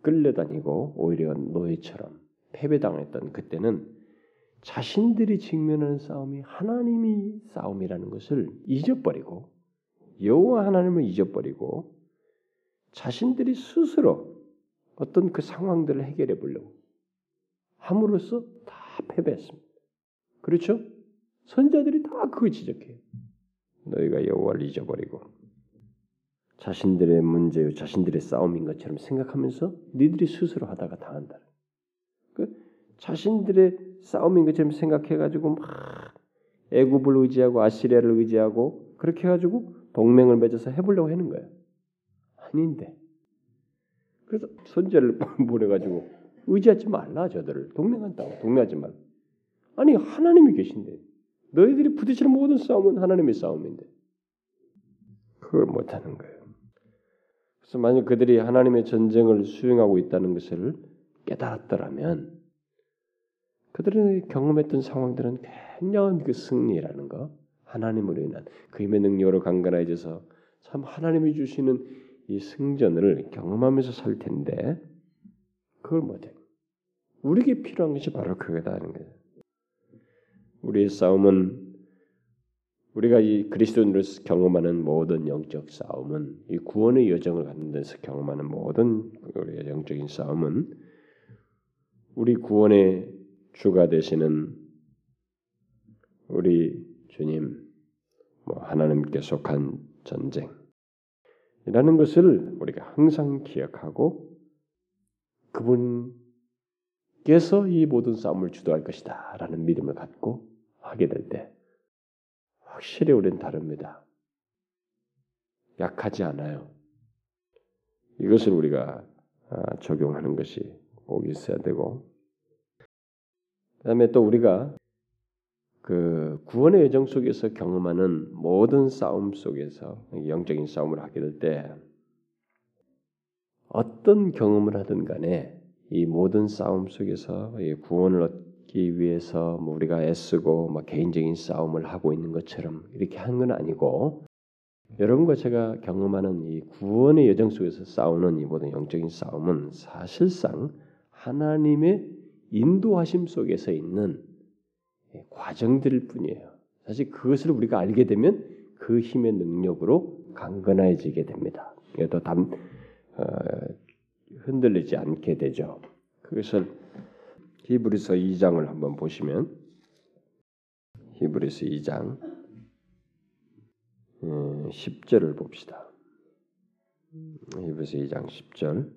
끌려다니고 오히려 노예처럼 패배당했던 그때는 자신들이 직면하는 싸움이 하나님이 싸움이라는 것을 잊어버리고 여호와 하나님을 잊어버리고 자신들이 스스로 어떤 그 상황들을 해결해 보려고 함으로써 다 패배했습니다. 그렇죠? 선자들이 다 그거 지적해요. 너희가 여호와를 잊어버리고 자신들의 문제요, 자신들의 싸움인 것처럼 생각하면서 니들이 스스로 하다가 당한다. 그 자신들의 싸움인 것처럼 생각해가지고 막 애굽을 의지하고 아시리아를 의지하고 그렇게 해가지고 동맹을 맺어서 해보려고 하는 거예요. 아닌데. 그래서 선제를 보내가지고 의지하지 말라 저들을. 동맹한다고. 동맹하지 말라. 아니 하나님이 계신데. 너희들이 부딪히는 모든 싸움은 하나님의 싸움인데. 그걸 못하는 거예요. 그래서 만약 그들이 하나님의 전쟁을 수행하고 있다는 것을 깨달았더라면 그들은 경험했던 상황들은 굉장한 그 승리라는 거, 하나님으로 인한. 그 힘의 능력으로 강건해져서 참 하나님이 주시는 이 승전을 경험하면서 살 텐데 그걸 못해. 우리에게 필요한 것이 바로 그거다는 거예요. 우리의 싸움은 우리가 이 그리스도인으로 경험하는 모든 영적 싸움은 이 구원의 여정을 갖는 데서 경험하는 모든 우리의 영적인 싸움은 우리 구원의 주가 되시는 우리 주님 뭐 하나님께 속한 전쟁이 라는 것을 우리가 항상 기억하고 그분께서 이 모든 싸움을 주도할 것이다 라는 믿음을 갖고 하게 될 때 확실히 우리는 다릅니다. 약하지 않아요. 이것을 우리가 아, 적용하는 것이 꼭 있어야 되고 그 다음에 또 우리가 그 구원의 여정 속에서 경험하는 모든 싸움 속에서 영적인 싸움을 하게 될 때 어떤 경험을 하든 간에 이 모든 싸움 속에서 구원을 얻기 위해서 뭐 우리가 애쓰고 막 개인적인 싸움을 하고 있는 것처럼 이렇게 하는 건 아니고 여러분과 제가 경험하는 이 구원의 여정 속에서 싸우는 이 모든 영적인 싸움은 사실상 하나님의 인도하심 속에서 있는 과정들일 뿐이에요. 사실 그것을 우리가 알게 되면 그 힘의 능력으로 강건해지게 됩니다. 더 담, 어, 흔들리지 않게 되죠. 그것을 히브리서 2장을 한번 보시면 히브리서 2장 10절을 음, 봅시다. 히브리서 2장 10절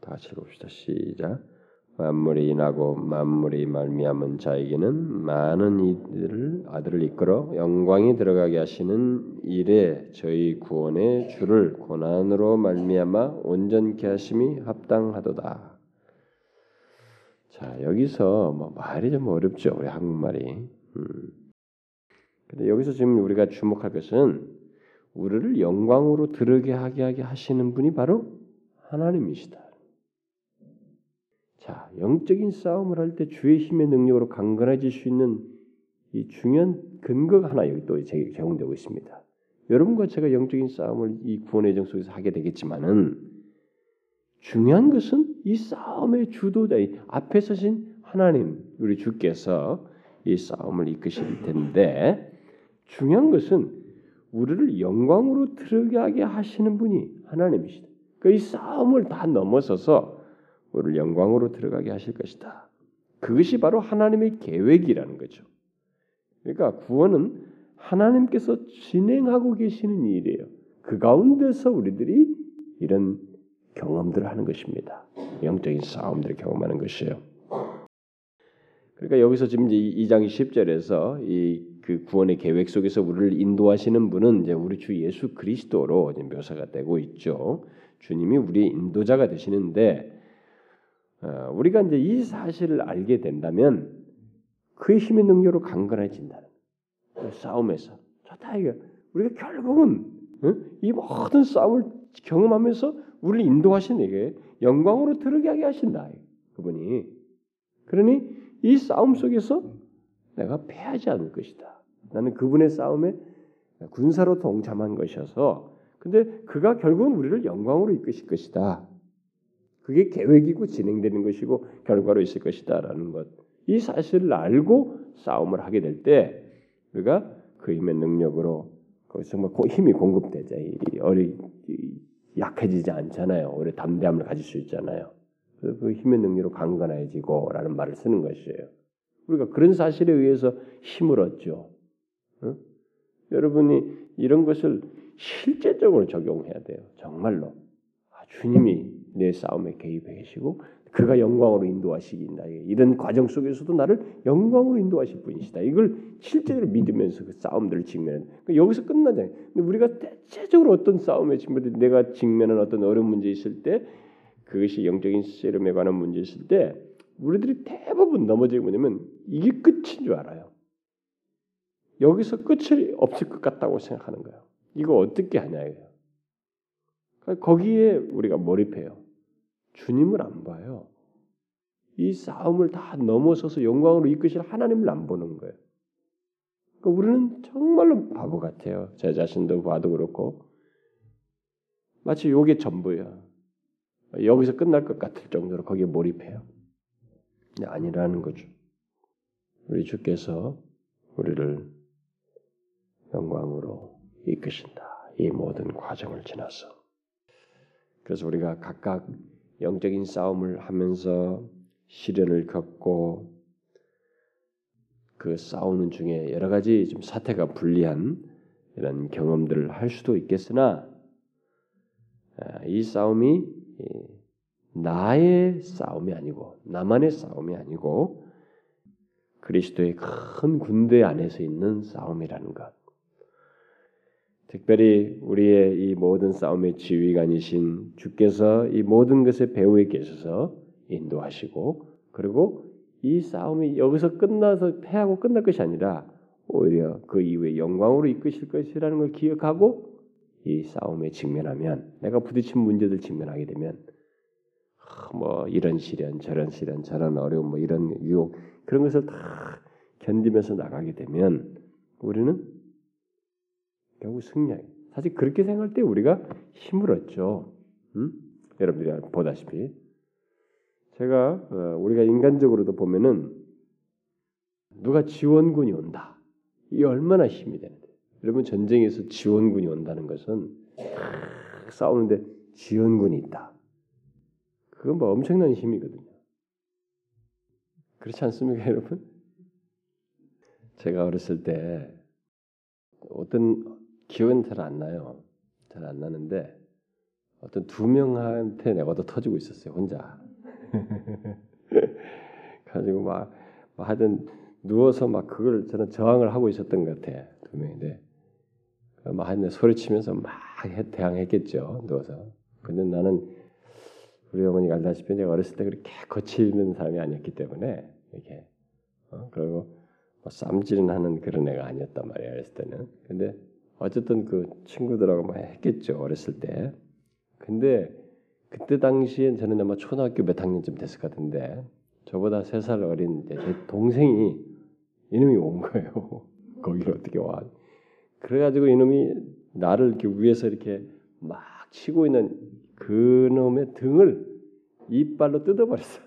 다 같이 봅시다. 시작. 만물이 인하고 만물이 말미암은 자에게는 많은 이들을 아들을 이끌어 영광이 들어가게 하시는 일에 저희 구원의 주를 고난으로 말미암아 온전케 하심이 합당하도다. 자 여기서 뭐 말이 좀 어렵죠 우리 한국말이. 음. 근데 여기서 지금 우리가 주목할 것은 우리를 영광으로 들게 하게 하시는 분이 바로 하나님이시다. 자, 영적인 싸움을 할 때 주의 힘의 능력으로 강건해질 수 있는 이 중요한 근거가 하나 여기 또 제공되고 있습니다. 여러분과 제가 영적인 싸움을 이 구원의 정 속에서 하게 되겠지만은 중요한 것은 이 싸움의 주도자, 이 앞에 서신 하나님, 우리 주께서 이 싸움을 이끄실 텐데 중요한 것은 우리를 영광으로 들어가게 하시는 분이 하나님이시다. 그이 싸움을 다 넘어서서 우리를 영광으로 들어가게 하실 것이다. 그것이 바로 하나님의 계획이라는 거죠. 그러니까 구원은 하나님께서 진행하고 계시는 일이에요. 그 가운데서 우리들이 이런 경험들을 하는 것입니다. 영적인 싸움들을 경험하는 것이에요. 그러니까 여기서 지금 이제 2장 10절에서 이 그 구원의 계획 속에서 우리를 인도하시는 분은 이제 우리 주 예수 그리스도로 묘사가 되고 있죠. 주님이 우리의 인도자가 되시는데 어, 우리가 이제 이 사실을 알게 된다면 그의 힘의 능력으로 강건해진다는 그 싸움에서. 좋다 이거. 우리가 결국은 이 모든 싸움을 경험하면서 우리를 인도하신 에게 영광으로 들어게 하게 하신다 그분이. 그러니 이 싸움 속에서 내가 패하지 않을 것이다. 나는 그분의 싸움에 군사로 동참한 것이어서 근데 그가 결국은 우리를 영광으로 이끄실 것이다. 그게 계획이고 진행되는 것이고 결과로 있을 것이다라는 것. 이 사실을 알고 싸움을 하게 될 때 우리가 그 힘의 능력으로 거기서 뭐 힘이 공급되죠. 이 어리 약해지지 않잖아요. 오히려 담대함을 가질 수 있잖아요. 그 힘의 능력으로 강건해지고라는 말을 쓰는 것이에요. 우리가 그런 사실에 의해서 힘을 얻죠. 응? 여러분이 이런 것을 실제적으로 적용해야 돼요. 정말로 아, 주님이 내 싸움에 개입해 계시고 그가 영광으로 인도하시긴다. 이런 과정 속에서도 나를 영광으로 인도하실 분이시다. 이걸 실제로 믿으면서 그 싸움들을 직면하는. 그러니까 여기서 끝나잖아요. 근데 우리가 대체적으로 어떤 싸움에 직면해 내가 직면한 어떤 어려운 문제 있을 때 그것이 영적인 세름에 관한 문제 있을 때 우리들이 대부분 넘어지게 뭐냐면 이게 끝인 줄 알아요. 여기서 끝이 없을 것 같다고 생각하는 거예요. 이거 어떻게 하냐 이거예요. 그러니까 거기에 우리가 몰입해요. 주님을 안 봐요. 이 싸움을 다 넘어서서 영광으로 이끄실 하나님을 안 보는 거예요. 그러니까 우리는 정말로 바보 같아요. 제 자신도 봐도 그렇고 마치 요게 전부야. 여기서 끝날 것 같을 정도로 거기에 몰입해요. 아니라는 거죠. 우리 주께서 우리를 영광으로 이끄신다. 이 모든 과정을 지나서. 그래서 우리가 각각 영적인 싸움을 하면서 시련을 겪고 그 싸우는 중에 여러 가지 좀 사태가 불리한 이런 경험들을 할 수도 있겠으나 아, 이 싸움이 나의 싸움이 아니고 나만의 싸움이 아니고 그리스도의 큰 군대 안에서 있는 싸움이라는 것. 특별히 우리의 이 모든 싸움의 지휘관이신 주께서 이 모든 것의 배후에 계셔서 인도하시고 그리고 이 싸움이 여기서 끝나서 패하고 끝날 것이 아니라 오히려 그 이후에 영광으로 이끄실 것이라는 걸 기억하고 이 싸움에 직면하면 내가 부딪힌 문제들 직면하게 되면 뭐 이런 시련 저런 시련 저런 어려움 뭐 이런 유혹 그런 것을 다 견디면서 나가게 되면 우리는 결국 승리하게. 사실 그렇게 생각할 때 우리가 힘을 얻죠. 음? 여러분들이 보다시피 제가 어, 우리가 인간적으로도 보면은 누가 지원군이 온다. 이 얼마나 힘이 되는데. 여러분 전쟁에서 지원군이 온다는 것은 싸우는데 지원군이 있다. 그건 뭐 엄청난 힘이거든요. 그렇지 않습니까, 여러분? 제가 어렸을 때 어떤 기억은 잘 안 나요. 잘 안 나는데 어떤 두 명한테 내가 얻어 터지고 있었어요. 혼자. 가지고 막, 막 하여튼 누워서 막 그걸 저는 저항을 하고 있었던 것 같아. 두 명인데. 막 하여튼 소리치면서 막 대항했겠죠. 누워서. 근데 나는 우리 어머니가 알다시피 내가 어렸을 때 그렇게 거치는 사람이 아니었기 때문에 이렇게 어? 그리고 뭐 쌈질하는 그런 애가 아니었단 말이야 어렸을 때는. 근데 어쨌든 그 친구들하고 막 했겠죠 어렸을 때. 근데 그때 당시엔 저는 아마 초등학교 몇 학년쯤 됐을 것 같은데 저보다 세 살 어린 제 동생이 이놈이 온 거예요. 거기를 어떻게 와? 그래가지고 이놈이 나를 이렇게 위에서 이렇게 막 치고 있는 그놈의 등을 이빨로 뜯어버렸어.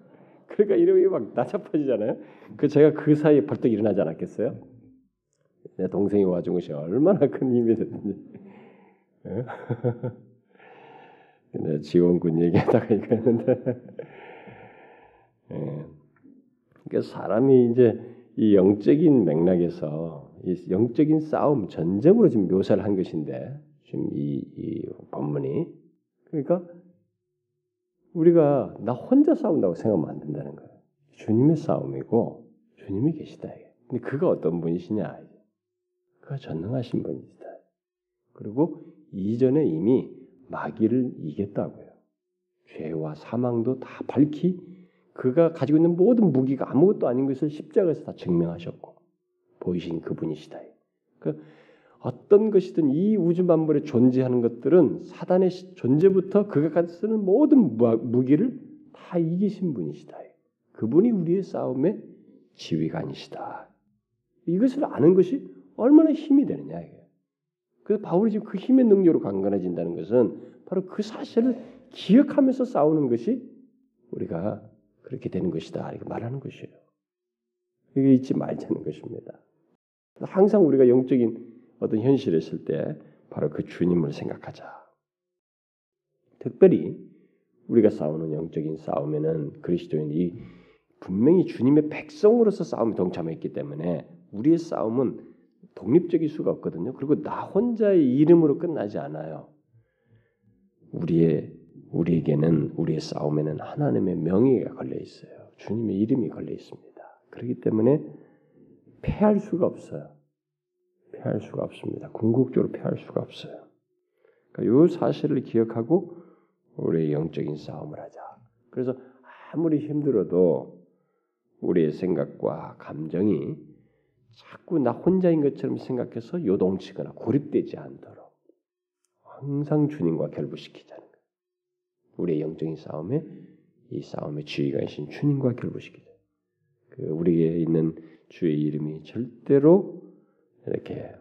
그러니까 이놈이 막 나잡아지잖아요. 그 제가 그 사이에 벌떡 일어나지 않았겠어요? 내 동생이 와준 것이 얼마나 큰 힘이 됐는지. 근데 지원군 얘기하다가 이거 했는데, 예. 그러니까 사람이 이제 이 영적인 맥락에서 이 영적인 싸움, 전쟁으로 지금 묘사를 한 것인데, 지금 이, 이 본문이 그러니까 우리가 나 혼자 싸운다고 생각하면 안 된다는 거예요. 주님의 싸움이고 주님이 계시다. 근데 그가 어떤 분이시냐? 그가 전능하신 분이시다. 그리고 이전에 이미 마귀를 이겼다고요. 죄와 사망도 다 밝히 그가 가지고 있는 모든 무기가 아무것도 아닌 것을 십자가에서 다 증명하셨고 보이신 그분이시다. 그 어떤 것이든 이 우주 만물에 존재하는 것들은 사단의 존재부터 그가 쓰는 모든 무기를 다 이기신 분이시다. 그분이 우리의 싸움의 지휘관이시다. 이것을 아는 것이 얼마나 힘이 되느냐 이게. 그래서 바울이 지금 그 힘의 능력으로 강건해진다는 것은 바로 그 사실을 기억하면서 싸우는 것이 우리가 그렇게 되는 것이다 이렇게 말하는 것이에요. 이게 잊지 말자는 것입니다. 항상 우리가 영적인 어떤 현실에 있을 때 바로 그 주님을 생각하자. 특별히 우리가 싸우는 영적인 싸움에는 그리스도인이 분명히 주님의 백성으로서 싸움에 동참했기 때문에 우리의 싸움은 독립적일 수가 없거든요. 그리고 나 혼자의 이름으로 끝나지 않아요. 우리의 우리에게는 우리의 싸움에는 하나님의 명예가 걸려 있어요. 주님의 이름이 걸려 있습니다. 그렇기 때문에 패할 수가 없어요. 패할 수가 없습니다. 궁극적으로 패할 수가 없어요. 그러니까 이 사실을 기억하고 우리의 영적인 싸움을 하자. 그래서 아무리 힘들어도 우리의 생각과 감정이 자꾸 나 혼자인 것처럼 생각해서 요동치거나 고립되지 않도록 항상 주님과 결부시키자는 거예요. 우리의 영적인 싸움에 이 싸움의 지휘관이신 주님과 결부시키자. 그 우리에게 있는 주의 이름이 절대로 이렇게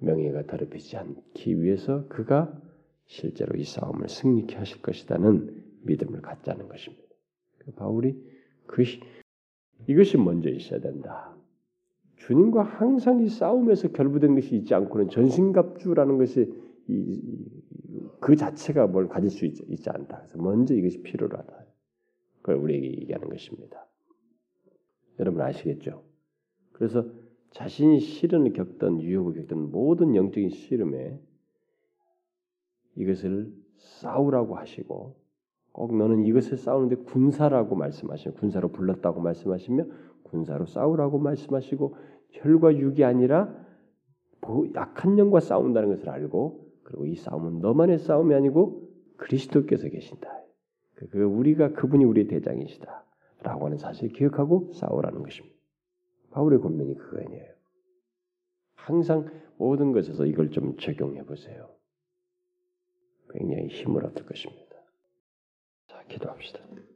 명예가 더럽히지 않기 위해서 그가 실제로 이 싸움을 승리케 하실 것이라는 믿음을 갖자는 것입니다. 그 바울이 그 이것이 먼저 있어야 된다. 주님과 항상 이 싸움에서 결부된 것이 있지 않고는 전신갑주라는 것이 이, 그 자체가 뭘 가질 수 있지, 있지 않다. 그래서 먼저 이것이 필요하다. 그걸 우리에게 얘기하는 것입니다. 여러분 아시겠죠? 그래서 자신이 시련을 겪던 유혹을 겪던 모든 영적인 시름에 이것을 싸우라고 하시고 꼭 너는 이것을 싸우는데 군사라고 말씀하시며 군사로 불렀다고 말씀하시며 군사로 싸우라고 말씀하시고 혈과 육이 아니라 약한 영과 싸운다는 것을 알고 그리고 이 싸움은 너만의 싸움이 아니고 그리스도께서 계신다. 그, 그 우리가 그분이 우리의 대장이시다라고 하는 사실을 기억하고 싸우라는 것입니다. 바울의 권면이 그거예요. 항상 모든 것에서 이걸 좀 적용해 보세요. 굉장히 힘을 얻을 것입니다. 자, 기도합시다.